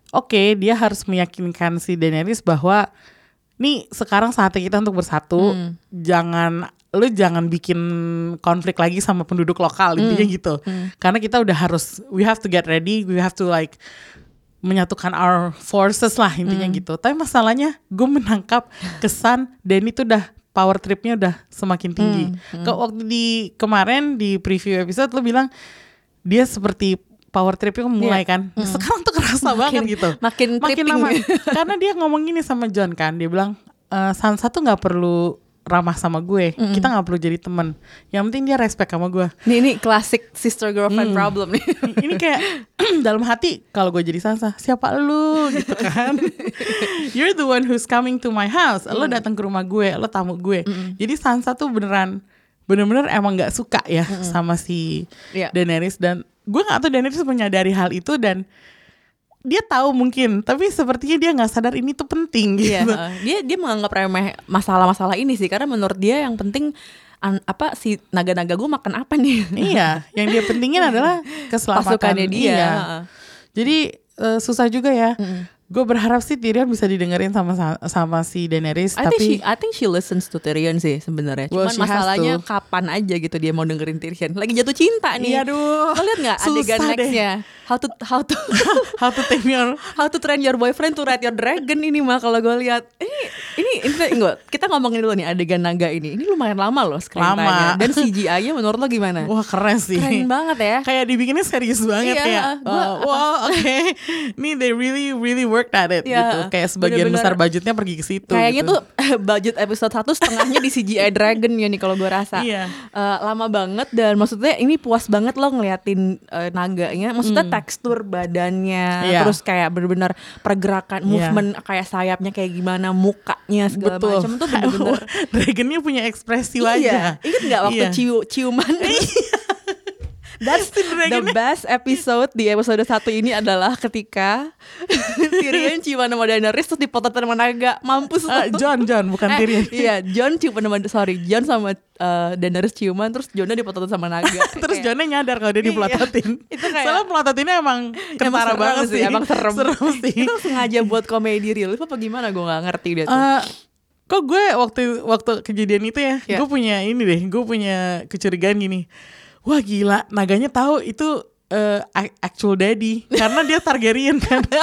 B: oke dia harus meyakinkan si Daenerys bahwa nih sekarang saatnya kita untuk bersatu.
A: Hmm.
B: Jangan lu jangan bikin konflik lagi sama penduduk lokal intinya
A: Hmm.
B: gitu. Karena kita udah harus we have to get ready, we have to like menyatukan our forces lah intinya
A: Hmm.
B: gitu. Tapi masalahnya gue menangkap kesan Danny tuh udah power tripnya udah semakin tinggi.
A: Hmm,
B: Ke waktu di kemarin di preview episode lo bilang dia seperti power tripnya mulai kan. Sekarang tuh kerasa banget gitu.
A: Iya. Makin
B: makin lama. Karena dia ngomong gini sama John kan, dia bilang "Eh, Sansa tuh nggak perlu ramah sama gue. Kita nggak perlu jadi temen. Yang penting dia respect sama gue.
A: Nih ini klasik sister girlfriend problem nih. [LAUGHS]
B: ini kayak [CLEARS THROAT] dalam hati kalau gue jadi Sansa siapa lu gitu kan [LAUGHS] you're the one who's coming to my house lo datang ke rumah gue lo tamu gue jadi Sansa tuh beneran bener-bener emang nggak suka ya sama si
A: Iya.
B: Daenerys dan gue nggak tahu Daenerys menyadari hal itu dan dia tahu mungkin tapi sepertinya dia nggak sadar ini tuh penting
A: Iya,
B: gitu
A: uh, dia dia menganggap remeh masalah-masalah ini sih karena menurut dia yang penting an- apa si naga-naga gue makan apa nih? [LAUGHS]
B: iya yang dia pentingin adalah keselamatan
A: Pasukannya dia.
B: Iya. Jadi eh, susah juga ya. Gue berharap sih Tyrion bisa didengerin sama sama si Daenerys
A: I think she
B: tapi
A: I think she listens to Tyrion sih sebenarnya.
B: Well,
A: Cuman masalahnya kapan aja gitu dia mau dengerin Tyrion. Lagi jatuh cinta nih.
B: Iya, aduh.
A: Lo liat nggak adegan nextnya? How to how to [LAUGHS]
B: how to tame your
A: how to train your boyfriend to ride your dragon ini mah kalau gue lihat ini ini ini enggak kita ngomongin dulu nih adegan naga ini ini lumayan lama loh screen
B: Lama.
A: dan [LAUGHS] CGI-nya menurut lo gimana?
B: wah keren sih.
A: Keren banget ya.
B: Kayak dibikinnya serius banget
A: Iya,
B: kayak
A: gua
B: uh, wow oke. Nih they really really worked at it
A: Iya,
B: gitu. Kayak sebagian
A: bener-bener.
B: besar budgetnya pergi ke situ.
A: Kayaknya
B: gitu.
A: tuh budget episode 1 setengahnya di CGI Dragon ya nih kalau gue rasa.
B: Iya.
A: Eh, lama banget dan maksudnya ini puas banget lo ngeliatin eh, naganya. Maksudnya tekstur badannya,
B: Hmm. Iya.
A: terus kayak bener-bener pergerakan,
B: Iya.
A: movement kayak sayapnya kayak gimana, mukanya segala
B: betul.
A: macam tuh [LAUGHS] bener-bener.
B: Dragonnya punya ekspresi wajah.
A: iya. Ingat nggak waktu
B: Iya.
A: ciu ciuman? [LAUGHS] That's the [LAUGHS]
B: dragonnya-
A: best episode di episode satu ini adalah ketika [LAUGHS] Tyrion ciuman sama Daenerys terus dipotong sama naga mampus lo.
B: John John bukan
A: Eh,
B: Tyrion.
A: Iya, John ciuman sama sorry, John sama eh, Daenerys ciuman terus Jonnya dipotong sama naga. [LAUGHS]
B: Terus
A: Kayak-
B: Johnnya nyadar kalau dia
A: Iya.
B: dipelototin.
A: Itu kayak-
B: Soalnya pelototinnya emang ketara
A: serem
B: banget sih.
A: Emang serem.
B: serem sih.
A: Itu sengaja buat komedi real apa gimana gue nggak ngerti dia tuh.
B: Eh, kok gue waktu waktu kejadian itu ya,
A: Ya.
B: gue punya ini deh, gue punya kecurigaan gini. Wah gila, naganya tahu itu a- actual daddy karena dia Targaryen kan. [LAUGHS]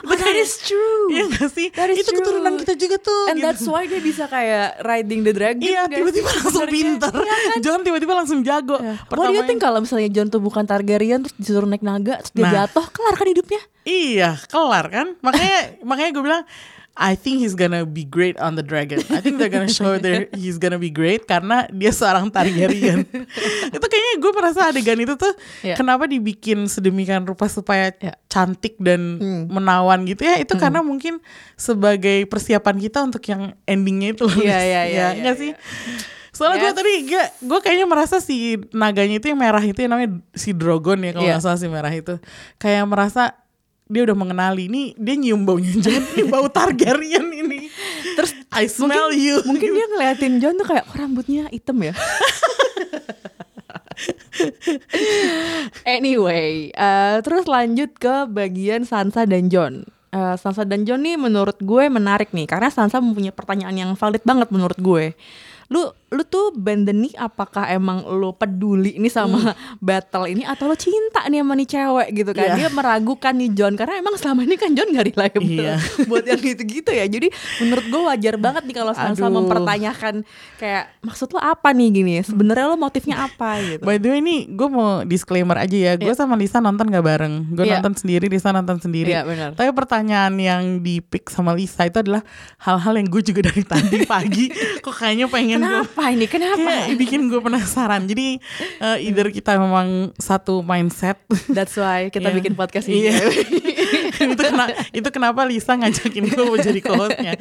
A: Oh, that is true.
B: Iya gak sih?
A: That is
B: Itu keturunan
A: true.
B: kita juga tuh.
A: And
B: gitu.
A: that's why dia bisa kayak riding the dragon.
B: Iya tiba-tiba langsung
A: Sebenarnya.
B: pinter John tiba-tiba langsung jago
A: What do you think kalau misalnya John tuh bukan Targaryen terus disuruh naik naga terus dia
B: Nah.
A: jatuh kelar kan hidupnya?
B: Iya kelar kan Makanya makanya gue bilang I think he's gonna be great on the dragon I think they're gonna show that he's gonna be great Karena dia seorang Targaryen [LAUGHS] Itu kayaknya gue merasa adegan itu tuh
A: Iya.
B: Kenapa dibikin sedemikian rupa supaya
A: Iya.
B: cantik dan
A: Hmm.
B: menawan gitu ya Itu karena mungkin sebagai persiapan kita untuk yang endingnya itu
A: Iya, iya, iya, iya,
B: nggak sih? Soalnya gue
A: Yes.
B: tadi gue gue kayaknya merasa si naganya itu yang merah itu yang namanya si Drogon ya kalau
A: Iya.
B: nggak salah si merah itu kayak merasa dia udah mengenali ini dia nyium baunya John ini bau Targaryen ini
A: Terus
B: I smell you
A: Mungkin dia ngeliatin John tuh kayak oh, rambutnya hitam ya. [LAUGHS] anyway, eh, terus lanjut ke bagian Sansa dan John. Eh, Sansa dan John nih menurut gue menarik nih karena Sansa mempunyai pertanyaan yang valid banget menurut gue. Lu lu tuh Banden nih apakah emang lu peduli nih sama [LAUGHS] battle ini atau lu cinta nih sama nih cewek gitu kan?
B: Iya.
A: Dia meragukan nih John karena emang selama ini kan John gak reliable
B: Iya. [LAUGHS]
A: buat yang gitu-gitu ya. Jadi menurut gue wajar banget nih kalau Sansa
B: Aduh.
A: mempertanyakan kayak maksud lo apa nih gini? Sebenarnya lo motifnya apa gitu?
B: By the way ini gue mau disclaimer aja ya Gue
A: Iya.
B: sama Lisa nonton gak bareng Gue
A: Iya.
B: nonton sendiri Lisa nonton sendiri
A: Iya, benar.
B: Tapi pertanyaan yang di pick sama Lisa itu adalah Hal-hal yang gue juga dari tadi [LAUGHS] pagi Kok kayaknya pengen gue
A: Kenapa ini? Kenapa?
B: Kayak bikin gue penasaran Jadi eh, either kita memang satu mindset
A: That's why kita
B: Iya.
A: bikin podcast ini.
B: Iya. [LAUGHS] [LAUGHS] itu, kena- itu kenapa Lisa ngajakin gue mau jadi co-hostnya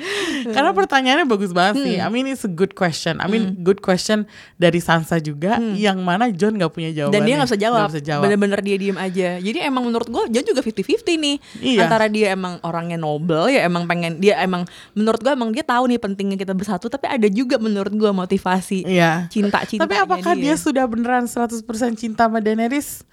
B: Karena pertanyaannya bagus banget sih I mean it's a good question I mean good question dari Sansa juga Yang mana John gak punya jawabannya
A: Dan dia nggak bisa jawab.
B: Nggak bisa jawab.
A: Bener-bener dia diem aja. Jadi emang menurut gue John juga 50-50 nih.
B: Iya.
A: Antara dia emang orangnya noble ya emang pengen dia emang menurut gue emang dia tahu nih pentingnya kita bersatu. Tapi ada juga menurut gue motivasi
B: Iya
A: cinta cinta.
B: Tapi apakah dia. sudah beneran 100% cinta sama Daenerys?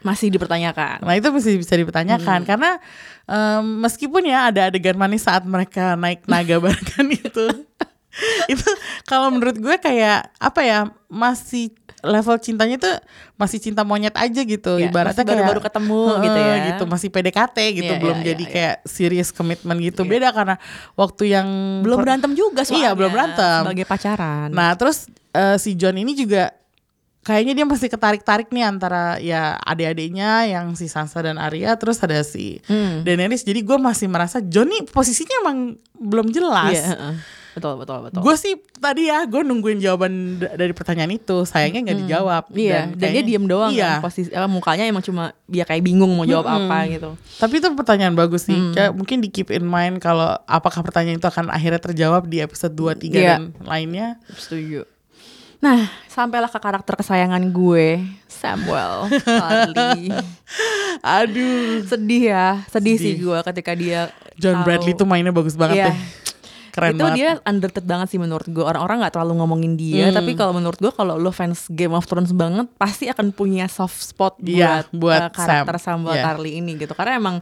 A: Masih dipertanyakan?
B: Nah itu masih bisa dipertanyakan Karena em, meskipun ya ada adegan manis saat mereka naik naga [LAUGHS] barengan itu Itu kalau menurut gue kayak apa ya Masih level cintanya tuh masih cinta monyet aja gitu
A: Ya,
B: ibaratnya
A: baru-baru
B: kayak,
A: ketemu
B: "Heeh,"
A: gitu ya.
B: gitu masih PDKT gitu
A: Iya,
B: belum
A: iya,
B: jadi
A: iya,
B: kayak serious commitment gitu beda karena waktu yang
A: belum berantem juga soalnya.
B: iya belum berantem
A: Sebagai pacaran.
B: Nah terus eh, si John ini juga kayaknya dia masih ketarik-tarik nih antara ya adik-adiknya yang si Sansa dan Arya terus ada si
A: Hmm.
B: Daenerys. Jadi gue masih merasa John nih posisinya emang belum jelas.
A: Iya, heeh. betul betul betul.
B: Gue sih tadi ya gue nungguin jawaban dari pertanyaan itu. Sayangnya nggak dijawab.
A: Iya, dan, dia
B: kayaknya-
A: diem doang
B: Iya.
A: kan posisi eh, mukanya emang cuma dia kayak bingung mau jawab apa gitu.
B: Tapi itu pertanyaan bagus sih.
A: Hmm.
B: Kayak mungkin di keep in mind kalau apakah pertanyaan itu akan akhirnya terjawab di episode 2, 3
A: Iya.
B: dan lainnya.
A: Setuju. Nah, sampailah ke karakter kesayangan gue, Samuel Tarly. [LAUGHS]
B: Aduh.
A: sedih ya, sedih, sih
B: Sedih.
A: gue ketika dia
B: John
A: tahu-
B: Bradley tuh mainnya bagus banget
A: Iya.
B: deh. Keren
A: itu
B: banget.
A: dia underrated banget sih menurut gue orang-orang nggak terlalu ngomongin dia
B: Hmm.
A: tapi kalau menurut gue kalau lo fans Game of Thrones banget pasti akan punya soft spot buat,
B: Iya, buat
A: uh, karakter
B: Sam.
A: Samuel
B: Iya.
A: Tarly ini gitu karena emang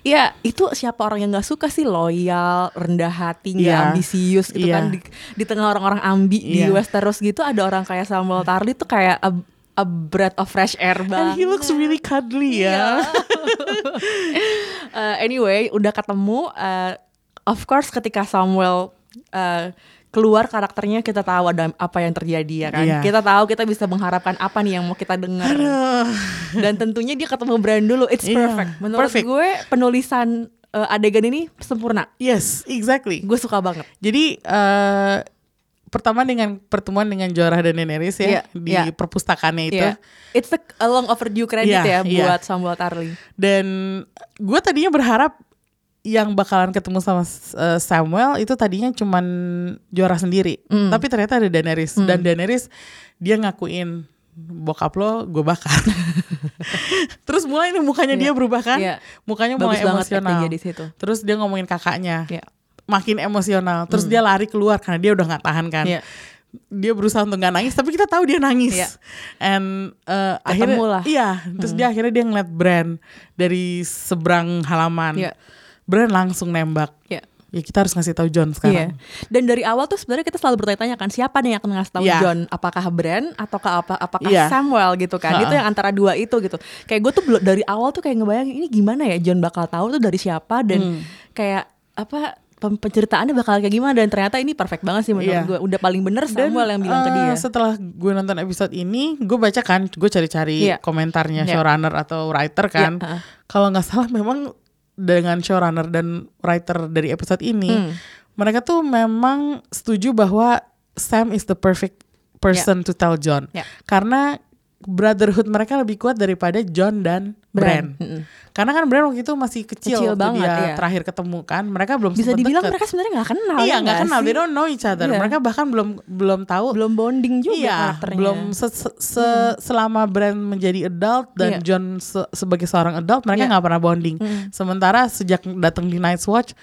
A: ya itu siapa orang yang nggak suka sih loyal rendah hati nggak
B: Iya.
A: ambisius gitu
B: Iya.
A: kan di, di tengah orang-orang ambi di
B: Iya.
A: Westeros gitu ada orang kayak Samuel Tarly tuh kayak a, a breath of fresh air
B: And
A: banget
B: he looks really cuddly ya.
A: Uh, [LAUGHS] anyway, udah ketemu. uh, of course, ketika Samuel uh, keluar karakternya kita tahu ada apa yang terjadi ya kan.
B: Iya.
A: Kita tahu kita bisa mengharapkan apa nih yang mau kita dengar. Dan tentunya dia ketemu Bran dulu. It's
B: Iya,
A: perfect. Menurut
B: perfect.
A: gue penulisan uh, adegan ini sempurna.
B: Yes, exactly.
A: Gue suka banget.
B: Jadi eh pertama dengan pertemuan dengan Jorah dan Daenerys ya
A: Iya,
B: di
A: iya.
B: perpustakaannya itu.
A: Iya. It's a, a long overdue credit ya
B: Iya, iya.
A: buat Samuel Tarly.
B: Dan gue tadinya berharap yang bakalan ketemu sama eh, Samuel itu tadinya cuman Jorah sendiri.
A: Hmm.
B: Tapi ternyata ada Daenerys dan Daenerys dia ngakuin bokap lo gue bakar. [LAUGHS] Terus mulai nih mukanya
A: Iya,
B: dia berubah kan?
A: iya.
B: Mukanya
A: Bagus
B: mulai emosional.
A: di situ.
B: Terus dia ngomongin kakaknya.
A: Iya.
B: Makin emosional. Terus dia lari keluar karena dia udah nggak tahan kan.
A: Iya.
B: Dia berusaha untuk nggak nangis tapi kita tahu dia nangis.
A: Iya.
B: And uh, akhirnya
A: lah.
B: iya, terus dia akhirnya dia ngeliat Bran dari seberang halaman.
A: Iya.
B: Bran langsung nembak.
A: Ya.
B: ya kita harus ngasih tahu John
A: Iya.
B: sekarang.
A: Dan dari awal tuh sebenarnya kita selalu bertanya-tanya kan siapa nih yang akan ngasih tahu
B: Iya.
A: John? Apakah Brand ataukah apa apakah
B: Iya.
A: Samuel gitu kan?
B: Ha-ha.
A: Itu yang antara dua itu gitu. Kayak gue tuh dari awal tuh kayak ngebayangin ini gimana ya John bakal tahu tuh dari siapa dan
B: Hmm.
A: kayak apa penceritaannya bakal kayak gimana dan ternyata ini perfect banget sih menurut
B: Iya.
A: gue. Udah paling bener
B: Dan,
A: Samuel yang bilang ke
B: eh,
A: dia.
B: Setelah gue nonton episode ini, gue baca kan, gue cari-cari
A: Iya.
B: komentarnya
A: Iya.
B: showrunner atau writer kan.
A: Iya, ha.
B: Kalau nggak salah memang dengan showrunner dan writer dari episode ini,
A: Hmm.
B: mereka tuh memang setuju bahwa Sam is the perfect person to tell John.
A: Iya.
B: Karena brotherhood mereka lebih kuat daripada John dan Bran.
A: Bran. Mm-mm.
B: Karena kan Bran waktu itu masih kecil,
A: Kecil
B: waktu
A: banget,
B: dia
A: iya.
B: terakhir ketemu kan. Mereka belum
A: Bisa dibilang
B: deket.
A: mereka sebenarnya nggak kenal.
B: Iya
A: ya
B: nggak kenal,
A: sih?
B: they don't know each other.
A: Iya.
B: Mereka bahkan belum belum tahu.
A: belum bonding juga
B: iya,
A: karakternya.
B: belum se- se- se- selama Brand menjadi adult dan
A: Iya.
B: John se- sebagai seorang adult mereka
A: Iya.
B: nggak pernah bonding.
A: Mm.
B: Sementara sejak datang di Night's Watch,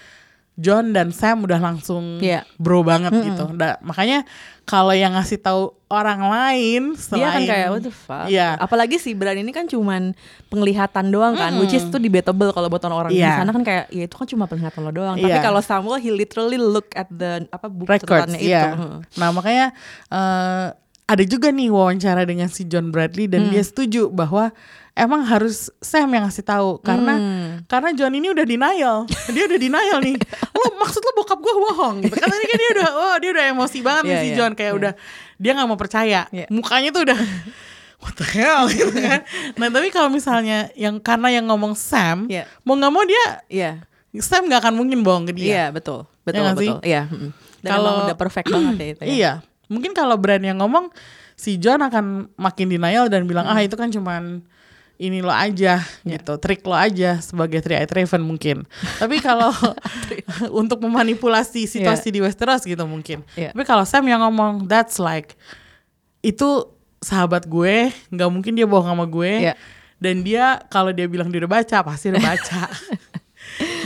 B: John dan Sam udah langsung
A: Iya.
B: bro banget gitu. Da- makanya kalau yang ngasih tahu orang lain
A: dia kan
B: selain
A: kayak what the fuck.
B: Iya.
A: Apalagi si Bran ini kan cuman penglihatan doang kan, which is itu debatable kalau buat orang di
B: Iya.
A: sana kan kayak ya itu kan cuma penglihatan lo doang. Tapi
B: Iya.
A: kalau Samuel he literally look at the apa buku
B: records
A: catatannya itu.
B: iya.
A: Heeh.
B: Nah makanya eh, ada juga nih wawancara dengan si John Bradley
A: Hmm.
B: dan dia setuju bahwa emang harus Sam yang ngasih tahu karena
A: Hmm.
B: Karena John ini udah denial dia udah denial nih [LAUGHS] lo maksud lo bokap gue bohong gitu kan tadi kan dia udah oh dia udah emosi banget nih
A: Iya,
B: si
A: iya,
B: John kayak
A: iya.
B: udah dia nggak mau percaya
A: Iya.
B: mukanya tuh udah [LAUGHS] what the hell gitu kan nah tapi kalau misalnya yang karena yang ngomong Sam
A: Iya.
B: mau nggak mau dia
A: Iya.
B: Sam nggak akan mungkin bohong ke dia
A: Iya, betul. Betul,
B: nggak sih?
A: betul. Iya. Dan
B: Kalau-
A: udah perfect banget ya itu [CLEARS THROAT] ya.
B: Iya, mungkin kalau brand yang ngomong si John akan makin denial dan bilang
A: Hmm.
B: ah itu kan cuman ini lo aja
A: Ya.
B: gitu, trik lo aja sebagai three eyed raven mungkin. [LAUGHS] Tapi kalau [LAUGHS] untuk memanipulasi situasi di Westeros gitu mungkin.
A: Iya.
B: Tapi kalau Sam yang ngomong that's like itu sahabat gue, nggak mungkin dia bohong sama gue.
A: Iya.
B: Dan dia kalau dia bilang dia udah baca pasti udah baca. [LAUGHS]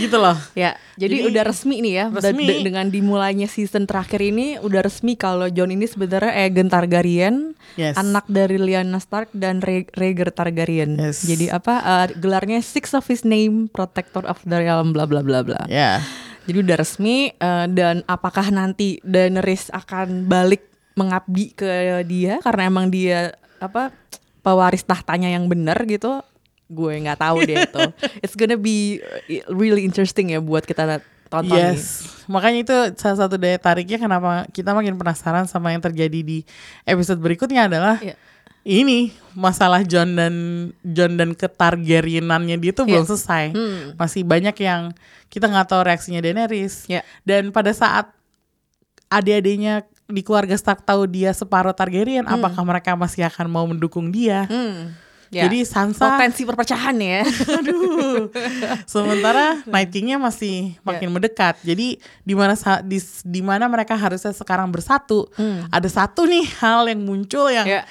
B: gitu loh.
A: Ya, jadi,
B: Jadi,
A: udah resmi nih ya
B: resmi.
A: de- dengan dimulainya season terakhir ini udah resmi kalau John ini sebenarnya Aegon Targaryen,
B: Yes.
A: anak dari Lyanna Stark dan Rha- Rhaegar Targaryen.
B: Yes.
A: Jadi apa eh, gelarnya Six of His Name, Protector of the Realm, bla bla bla bla.
B: Ya.
A: Jadi udah resmi eh, dan apakah nanti Daenerys akan balik mengabdi ke dia karena emang dia apa pewaris tahtanya yang benar gitu? Gue nggak tahu deh itu. [LAUGHS] It's gonna be really interesting ya buat kita tonton nih.
B: Yes, makanya itu salah satu daya tariknya kenapa kita makin penasaran sama yang terjadi di episode berikutnya adalah
A: Iya.
B: ini masalah John dan John dan ketargaryenannya dia tuh belum
A: Iya.
B: selesai.
A: Hmm.
B: Masih banyak yang kita nggak tahu reaksinya Daenerys.
A: Iya.
B: Dan pada saat adik-adiknya di keluarga Stark tahu dia separuh Targaryen, apakah mereka masih akan mau mendukung dia?
A: Hmm. Ya.
B: Jadi Sansa
A: potensi perpecahan ya. [LAUGHS]
B: Aduh. Sementara Night King-nya masih makin mendekat. Jadi di mana di, di mana mereka harusnya sekarang bersatu, ada satu nih hal yang muncul yang
A: Ya.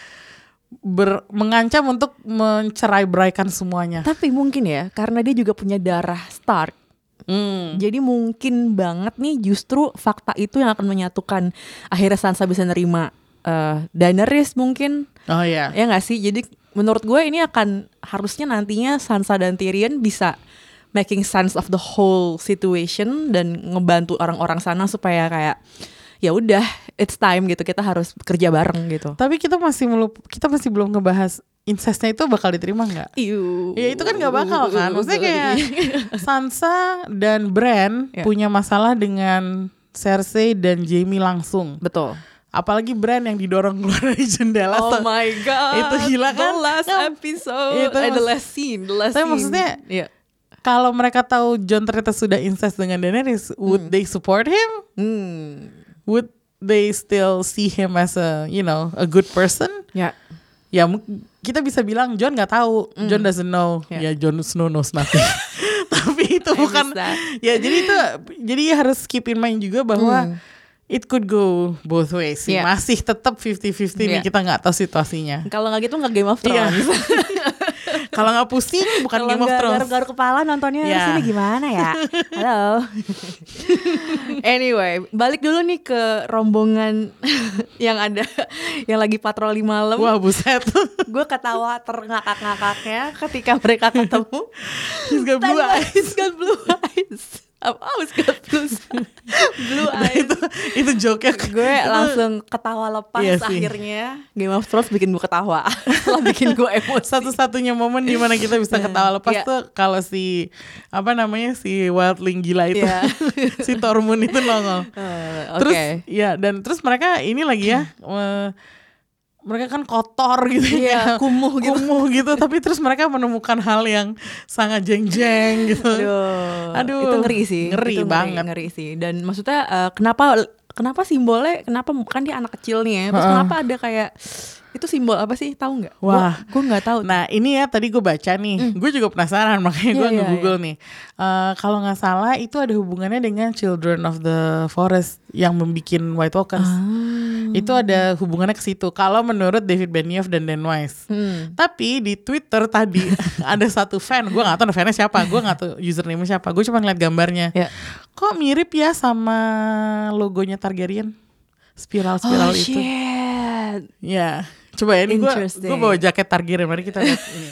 B: ber, mengancam untuk mencerai beraikan semuanya.
A: Tapi mungkin ya karena dia juga punya darah Stark.
B: Hmm.
A: Jadi mungkin banget nih justru fakta itu yang akan menyatukan akhirnya Sansa bisa nerima eh Daenerys mungkin
B: Oh ya.
A: ya nggak sih jadi menurut gue ini akan harusnya nantinya Sansa dan Tyrion bisa making sense of the whole situation dan ngebantu orang-orang sana supaya kayak ya udah it's time gitu kita harus kerja bareng gitu.
B: Tapi kita masih melup, kita masih belum ngebahas incestnya itu bakal diterima nggak? Ya itu kan nggak bakal kan. Maksudnya kayak [LAUGHS] Sansa dan Bran
A: Ya.
B: punya masalah dengan Cersei dan Jaime langsung.
A: betul.
B: Apalagi Bran yang didorong keluar dari jendela.
A: Oh my god.
B: Itu gila kan?
A: The last
B: Ya,
A: episode.
B: itu
A: eh, the last scene. The last
B: Tapi
A: scene.
B: maksudnya-
A: Iya.
B: Kalau mereka tahu John ternyata sudah incest dengan Daenerys, would they support him?
A: Hmm.
B: Would they still see him as a, you know, a good person?
A: Ya.
B: Ya mu- kita bisa bilang John nggak tahu, John doesn't know.
A: Ya.
B: Ya John Snow knows nothing. [LAUGHS] Tapi itu
A: Eh,
B: bukan. Ya jadi itu, jadi harus keep in mind juga bahwa it could go both ways. sih.
A: Ya.
B: Masih tetap 50-50 nih
A: Ya.
B: kita nggak tahu situasinya.
A: Kalau nggak gitu nggak Game of
B: Iya.
A: Thrones. [LAUGHS]
B: Kalau nggak pusing bukan
A: Kalau
B: Game of Thrones.
A: garuk-garuk kepala nontonnya
B: Ya.
A: sini gimana ya? Halo. [LAUGHS] anyway, balik dulu nih ke rombongan [LAUGHS] yang ada yang lagi patroli malam.
B: Wah buset.
A: Gue ketawa terngakak-ngakaknya ketika mereka ketemu.
B: He's got blue eyes.
A: He's got blue eyes. I've always got blue, blue eyes.
B: itu itu joke-nya
A: gue langsung ketawa lepas
B: Iya sih.
A: akhirnya Game of Thrones bikin gue ketawa [LAUGHS] setelah bikin gue emosi
B: satu-satunya momen di mana kita bisa ketawa lepas
A: Iya.
B: tuh kalau si apa namanya si wildling gila itu
A: Iya. [LAUGHS]
B: si Tormund itu nongol
A: Eh, [LAUGHS]
B: terus
A: oke.
B: ya dan terus mereka ini lagi ya [CLEARS THROAT] eh, mereka kan kotor gitu
A: Iya,
B: ya
A: kumuh gitu.
B: kumuh gitu tapi terus mereka menemukan hal yang sangat jeng-jeng gitu
A: Aduh,
B: Aduh,
A: itu ngeri sih,
B: ngeri
A: Itu
B: banget.
A: ngeri sih. Dan maksudnya eh, kenapa kenapa simbolnya kenapa kan dia anak kecil nih ya, terus
B: Heeh.
A: kenapa ada kayak itu simbol apa sih? Tahu nggak?
B: Wah.
A: gue nggak tahu.
B: Nah ini ya tadi gue baca nih, gue juga penasaran [LAUGHS] makanya gue
A: Hmm. Iya, iya,
B: nge-google nih. Eh, Kalau nggak salah itu ada hubungannya dengan Children of the Forest yang membuat White Walkers.
A: Ah.
B: Itu ada hubungannya ke situ. Kalau menurut David Benioff dan Dan Weiss.
A: Hmm.
B: Tapi di Twitter tadi [LAUGHS] ada satu fan, gue nggak tahu fan-nya siapa, gue nggak tahu username siapa, gue cuma ngeliat gambarnya.
A: Ya.
B: Kok mirip ya sama logonya Targaryen? Spiral-spiral
A: oh
B: itu.
A: shit.
B: Ya, coba ya ini gue bawa jaket Targaryen, mari kita lihat ini.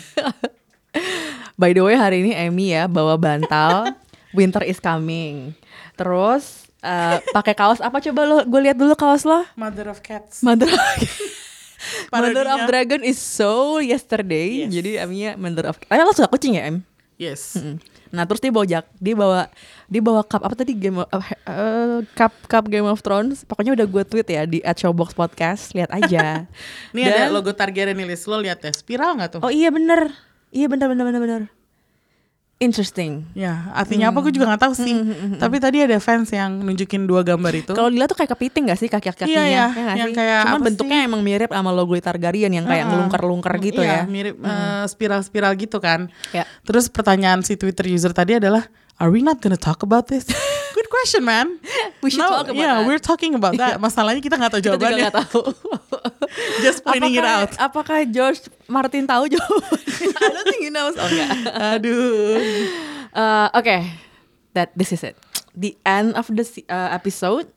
B: [LAUGHS]
A: By the way hari ini Emmy ya bawa bantal Winter is coming. Terus eh, pakai kaos apa coba lo? Gue lihat dulu kaos lo.
B: Mother of Cats.
A: Mother [LAUGHS] Mother of. Dragon is so yesterday.
B: Yes.
A: Jadi Emmy Mother of. Eh lo suka kucing ya Em?
B: Yes.
A: Mm. Nah terus dia bawa jak, dia bawa dia bawa cup apa tadi game of, eh, cup cup Game of Thrones. Pokoknya udah gue tweet ya di @showbox podcast, lihat aja. [LAUGHS]
B: Ini ada logo Targaryen nih. Lo lihat ya, spiral nggak tuh?
A: Oh iya bener, iya bener bener bener bener. Interesting.
B: Ya, artinya apa gue juga nggak tahu sih.
A: Hmm,
B: Tapi tadi ada fans yang nunjukin dua gambar itu.
A: Kalau dilihat tuh kayak kepiting gak sih kaki-kakinya?
B: Iya, iya.
A: Ya
B: Yang
A: sih?
B: kayak
A: Cuman bentuknya emang mirip sama logo Targaryen yang kayak
B: Heeh.
A: ngelungker-lungker gitu
B: Iya,
A: ya.
B: mirip eh, spiral-spiral gitu kan.
A: Ya.
B: Terus pertanyaan si Twitter user tadi adalah, Are we not gonna talk about this? [LAUGHS] Question, man.
A: We should talk about
B: yeah,
A: that.
B: we're talking about that. [LAUGHS] Masalahnya kita nggak tahu
A: Kita juga
B: jawabannya.
A: nggak tahu. [LAUGHS]
B: Just pointing it
A: apakah,
B: out.
A: apakah George Martin tahu jawabannya? [LAUGHS] I don't think he knows. Oh enggak.
B: Aduh.
A: Uh, Oke, that this is it. The end of the uh, episode,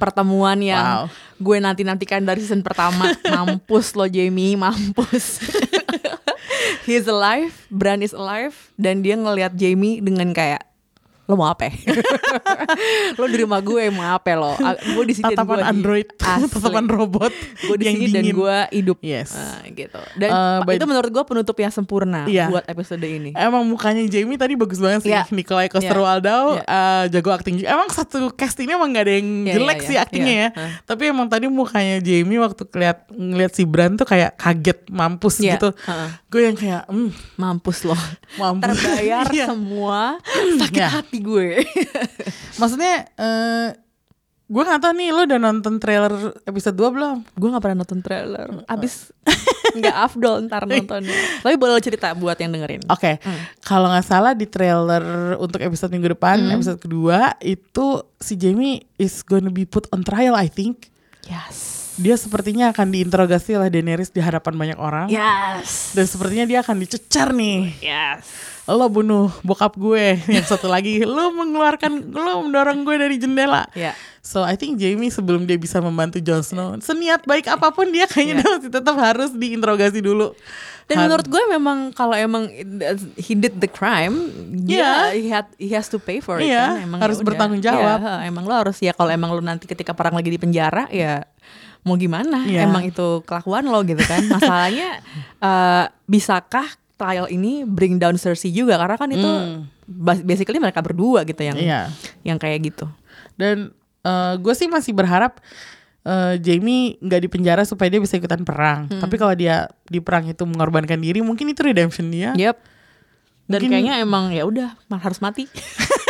A: pertemuan yang
B: Wow.
A: gue nanti nantikan dari season pertama. mampus lo Jamie, mampus. He's alive, Bran is alive, dan dia ngelihat Jamie dengan kayak lo mau apa? ya?" [LAUGHS] lo di rumah gue mau apa lo? Gue di sini dan
B: Tatapan
A: gue
B: android, [LAUGHS] tatapan robot
A: Gue di sini dan gue hidup.
B: Yes.
A: Ah, gitu. Dan
B: Uh, by-
A: itu menurut gue penutup yang sempurna
B: Iya.
A: buat episode ini.
B: Emang mukanya Jamie tadi bagus banget sih
A: Iya.
B: Nikolai
A: Iya.
B: Coster-Waldau
A: Iya.
B: eh, jago acting juga. Emang satu cast ini emang gak ada yang
A: Iya,
B: jelek
A: iya,
B: sih
A: iya.
B: actingnya
A: Iya.
B: ya
A: Hah.
B: Tapi emang tadi mukanya Jamie waktu ngeliat, ngeliat si Bran tuh kayak kaget Mampus
A: Iya,
B: gitu
A: heeh.
B: Gue yang kayak hmm,
A: Mampus loh.
B: Mampus
A: Terbayar [LAUGHS]
B: Iya.
A: semua [CLEARS THROAT] sakit
B: Iya.
A: Hati gue. [LAUGHS]
B: Maksudnya eh, Gue gak tahu nih lo udah nonton trailer episode 2 belum?
A: gue gak pernah nonton trailer. Abis [LAUGHS] nggak afdol ntar nontonnya. Tapi boleh lo cerita buat yang dengerin.
B: Oke, kalau nggak salah di trailer untuk episode minggu depan, episode kedua itu si Jamie is gonna be put on trial, I think.
A: Yes.
B: Dia sepertinya akan diinterogasi oleh Daenerys di hadapan banyak orang.
A: Yes.
B: Dan sepertinya dia akan dicecar nih.
A: Yes.
B: Lo bunuh bokap gue. [LAUGHS] Yang satu lagi, lo mengeluarkan, lo mendorong gue dari jendela.
A: Ya.
B: So I think Jamie sebelum dia bisa membantu Jon Snow, seniat baik apa pun dia kayaknya
A: Yeah.
B: dia [LAUGHS] masih tetap harus diinterogasi dulu.
A: Dan
B: Har-
A: menurut gue memang kalau emang he did the crime,
B: Iya.
A: dia he had he has to pay for it
B: Iya,
A: kan. Emang
B: harus
A: ya udah.
B: bertanggung jawab.
A: Iya, emang lo harus ya kalau emang lo nanti ketika perang lagi di penjara ya mau gimana?
B: Iya.
A: Emang itu kelakuan lo gitu kan. Masalahnya [LAUGHS] eh, bisakah trial ini bring down Cersei juga karena kan itu bas- basically mereka berdua gitu yang.
B: Iya.
A: yang kayak gitu.
B: Dan eh, gue sih masih berharap eh, Jamie nggak di penjara supaya dia bisa ikutan perang.
A: Hmm.
B: Tapi kalau dia di perang itu mengorbankan diri, mungkin itu redemption dia.
A: Yep. Dan
B: Mungkin-
A: kayaknya emang ya udah harus mati. [LAUGHS]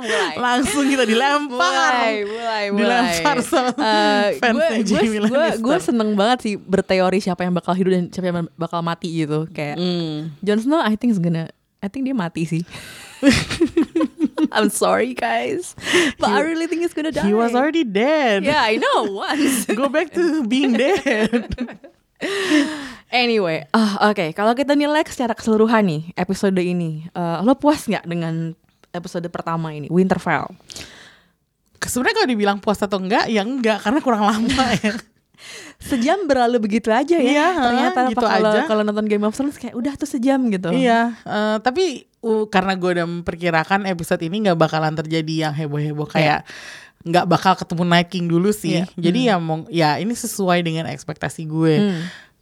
A: mulai.
B: Langsung kita dilempar.
A: mulai, mulai, mulai.
B: Dilempar sama
A: Eh,
B: fansnya
A: gue, gue, gue,
B: Lannister.
A: gue seneng banget sih berteori siapa yang bakal hidup dan siapa yang bakal mati gitu. Kayak
B: Hmm.
A: Jon Snow, I think is gonna, I think dia mati sih. [LAUGHS] I'm sorry guys, but I really think he's gonna die.
B: He was already dead.
A: Yeah, I know once. [LAUGHS]
B: Go back to being dead. [LAUGHS]
A: Anyway, ah, oke. Kalau kita nilai secara keseluruhan nih episode ini, eh, lo puas nggak dengan episode pertama ini, Winterfell?
B: Sebenarnya kalau dibilang puas atau enggak, ya enggak karena kurang lama [LAUGHS] ya.
A: Sejam berlalu begitu aja ya.
B: Iya,
A: Ternyata
B: gitu
A: kalau
B: aja.
A: kalau nonton Game of Thrones kayak udah tuh sejam gitu.
B: Iya, eh, tapi uh, karena gue udah memperkirakan episode ini nggak bakalan terjadi yang heboh-heboh kayak nggak bakal ketemu Night King dulu sih.
A: Iya.
B: Jadi ya mau ya ini sesuai dengan ekspektasi gue.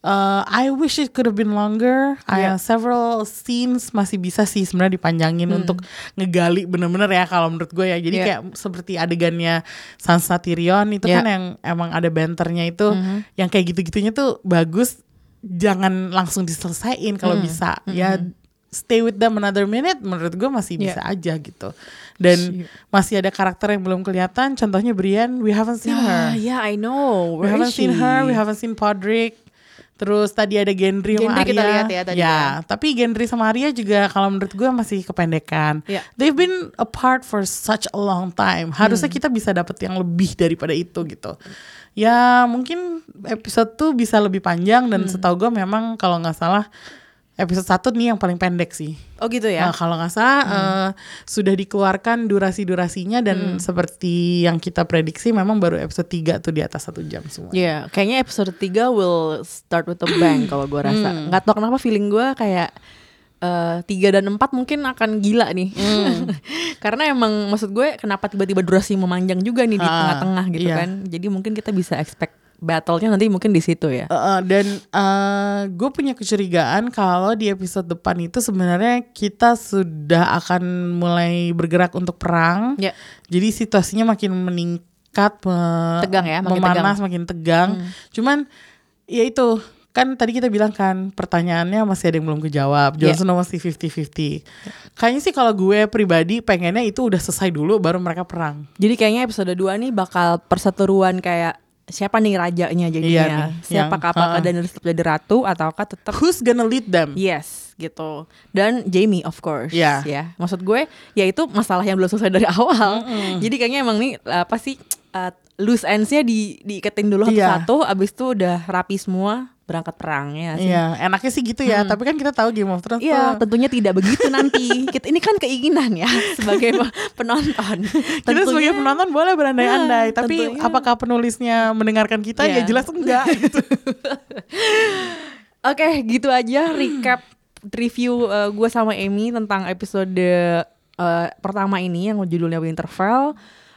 B: Uh, I wish it could have been longer. I
A: Iya.
B: several scenes masih bisa sih sebenarnya dipanjangin untuk ngegali bener-bener ya kalau menurut gue ya. Jadi
A: Iya.
B: kayak seperti adegannya Sansa Tyrion itu
A: Iya.
B: kan yang emang ada banternya itu yang kayak gitu-gitunya tuh bagus. Jangan langsung diselesain kalau bisa. Ya stay with them another minute menurut gue masih bisa aja gitu. Dan masih ada karakter yang belum kelihatan. Contohnya Brienne, we haven't seen her.
A: Ah, yeah, I know.
B: We
A: Where
B: haven't
A: is
B: seen
A: she?
B: her, we haven't seen Podrick. Terus tadi ada Gendry sama
A: Gendry
B: Arya.
A: kita lihat ya tadi
B: tapi Gendry sama Arya juga kalau menurut gue masih kependekan.
A: Iya.
B: They've been apart for such a long time. Harusnya
A: Hmm.
B: kita bisa dapet yang lebih daripada itu gitu. Ya mungkin episode tuh bisa lebih panjang
A: Hmm.
B: dan setahu gue memang kalau nggak salah episode satu nih yang paling pendek sih.
A: Oh gitu ya.
B: Nah, kalau nggak salah eh, sudah dikeluarkan durasi-durasinya dan seperti yang kita prediksi memang baru episode 3 tuh di atas satu jam semua.
A: Iya, kayaknya episode 3 will start with a bang [CLEARS THROAT] kalau gue rasa. Nggak tau kenapa feeling gue kayak eh, tiga dan empat mungkin akan gila nih. [LAUGHS] Karena emang maksud gue kenapa tiba-tiba durasi memanjang juga nih di
B: Ah,
A: tengah-tengah gitu
B: iya.
A: kan. Jadi mungkin kita bisa expect battle-nya nanti mungkin di situ ya.
B: Eh, eh, dan gue punya kecurigaan kalau di episode depan itu sebenarnya kita sudah akan mulai bergerak untuk perang.
A: Ya.
B: Jadi situasinya makin meningkat, me-
A: Tegang ya, makin
B: memanas,
A: tegang. Hmm.
B: makin tegang. Cuman ya itu kan tadi kita bilang kan pertanyaannya masih ada yang belum kejawab. Jon
A: Ya.
B: Snow masih 50-50. Kayaknya sih kalau gue pribadi pengennya itu udah selesai dulu baru mereka perang.
A: Jadi kayaknya episode 2 nih bakal perseteruan kayak siapa nih rajanya jadinya.
B: Iya nih,
A: siapa
B: yang-
A: apakah. Daenerys tetap jadi ratu ataukah tetap
B: Who's gonna lead them?
A: Yes, gitu. Dan Jamie of course,
B: Iya.
A: ya. Maksud gue, ya itu masalah yang belum selesai dari [LAUGHS] awal. Jadi kayaknya emang nih apa sih uh, loose ends-nya di diiketin dulu satu-satu, abis itu udah rapi semua berangkat perangnya sih.
B: Iya, enaknya sih gitu ya. Tapi kan kita tahu Game of Thrones
A: Iya,
B: tuh
A: tentunya tidak begitu nanti. Kita ini kan keinginan ya [LAUGHS] sebagai pe- penonton.
B: kita
A: Tentunya-
B: sebagai penonton boleh berandai-andai,
A: Ya,
B: tapi
A: tentunya.
B: apakah penulisnya mendengarkan kita ya
A: Iya.
B: jelas enggak [LAUGHS] gitu.
A: Oke, gitu aja recap review gue sama Amy tentang episode eh, pertama ini yang judulnya Winterfell.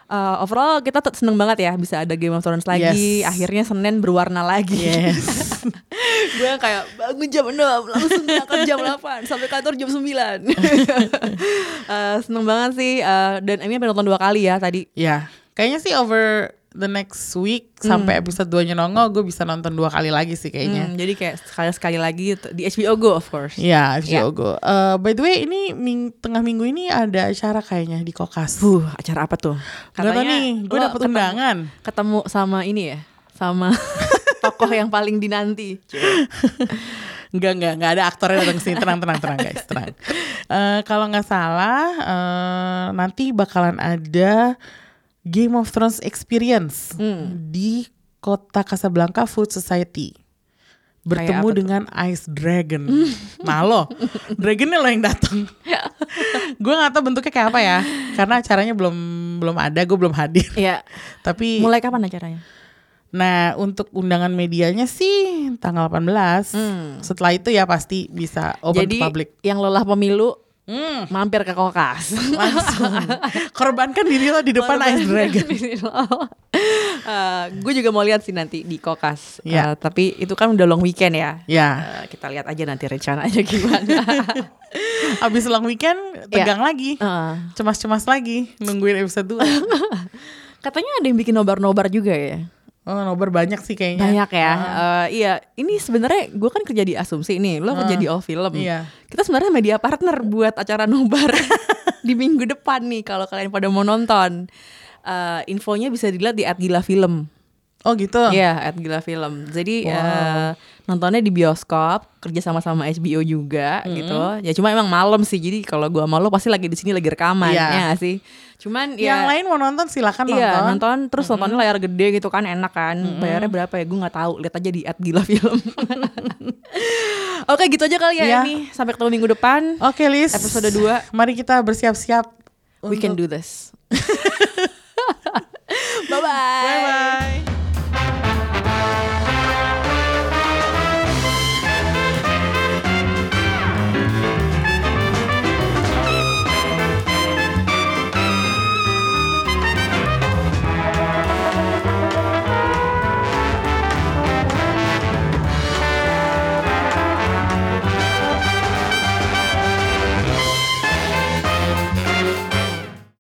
A: Eh, overall kita tuh seneng banget ya bisa ada Game of Thrones lagi.
B: Yes.
A: Akhirnya Senin berwarna lagi.
B: Yes. [LAUGHS]
A: gue kayak bangun jam 6 langsung berangkat jam 8 sampai kantor jam 9 [LAUGHS] Eh, seneng banget sih eh, dan Amy sampai nonton dua kali ya tadi
B: ya, kayaknya sih over the next week sampai episode 2-nya nongol gue bisa nonton dua kali lagi sih kayaknya.
A: Hmm, jadi kayak sekali sekali lagi t- di HBO Go of course
B: Iya, HBO
A: Ya.
B: Go. Eh, by the way, ini ming- tengah minggu ini ada acara kayaknya di Kokas.
A: Huh, acara apa tuh?
B: Gak tau nih, gue dapet
A: ketemu-
B: undangan.
A: Ketemu sama ini ya, sama [LAUGHS] tokoh yang paling dinanti.
B: Enggak, [LAUGHS] enggak, enggak ada aktornya datang sini. Tenang, tenang, tenang guys, tenang. Eh, kalau nggak salah, eh, nanti bakalan ada Game of Thrones Experience
A: Hmm.
B: di kota Casablanca Food Society. Bertemu dengan Ice Dragon. [LAUGHS] nah lo, Dragonnya lo yang datang. [LAUGHS] gue nggak tahu bentuknya kayak apa ya, karena acaranya belum belum ada, gue belum hadir.
A: Iya.
B: Tapi
A: Mulai kapan acaranya?
B: Nah, untuk undangan medianya sih tanggal 18. Setelah itu ya pasti bisa open
A: Jadi
B: to public.
A: yang lelah pemilu
B: Hmm,
A: mampir ke kokas.
B: langsung [LAUGHS] korbankan diri lo di depan Ice Dragon. [LAUGHS]
A: gue juga mau lihat sih nanti di kokas.
B: Iya.
A: Eh, tapi itu kan udah long weekend ya.
B: Ya,
A: Eh, kita lihat aja nanti rencananya gimana. [LAUGHS]
B: abis long weekend tegang lagi.
A: Eh,
B: Cemas-cemas lagi nungguin episode 2.
A: katanya ada yang bikin nobar-nobar juga ya.
B: Oh, nobar banyak sih kayaknya.
A: Banyak ya. Eh, iya, ini sebenarnya gue kan kerja di Asumsi nih, lo kerja di All Film.
B: Iya.
A: Kita sebenarnya media partner buat acara nobar [LAUGHS] di minggu depan nih kalau kalian pada mau nonton. Eh, infonya bisa dilihat di @gila film.
B: Oh gitu.
A: Iya, at Gila Film. Jadi eh, nontonnya di bioskop, kerja sama sama HBO juga gitu. Ya cuma emang malam sih. Jadi kalau gua malu pasti lagi di sini lagi rekaman
B: Iya.
A: ya sih. Cuman
B: Yang
A: ya
B: lain mau nonton silakan
A: Iya
B: nonton.
A: nonton terus nontonnya layar gede gitu kan enak kan bayarnya berapa ya gue nggak tahu lihat aja di at gila film [LAUGHS] oke gitu aja kali ya
B: Iya.
A: Emi sampai ketemu minggu depan
B: Oke, Lis.
A: Episode dua.
B: Mari kita bersiap-siap.
A: we can do this [LAUGHS] bye bye
B: Bye bye.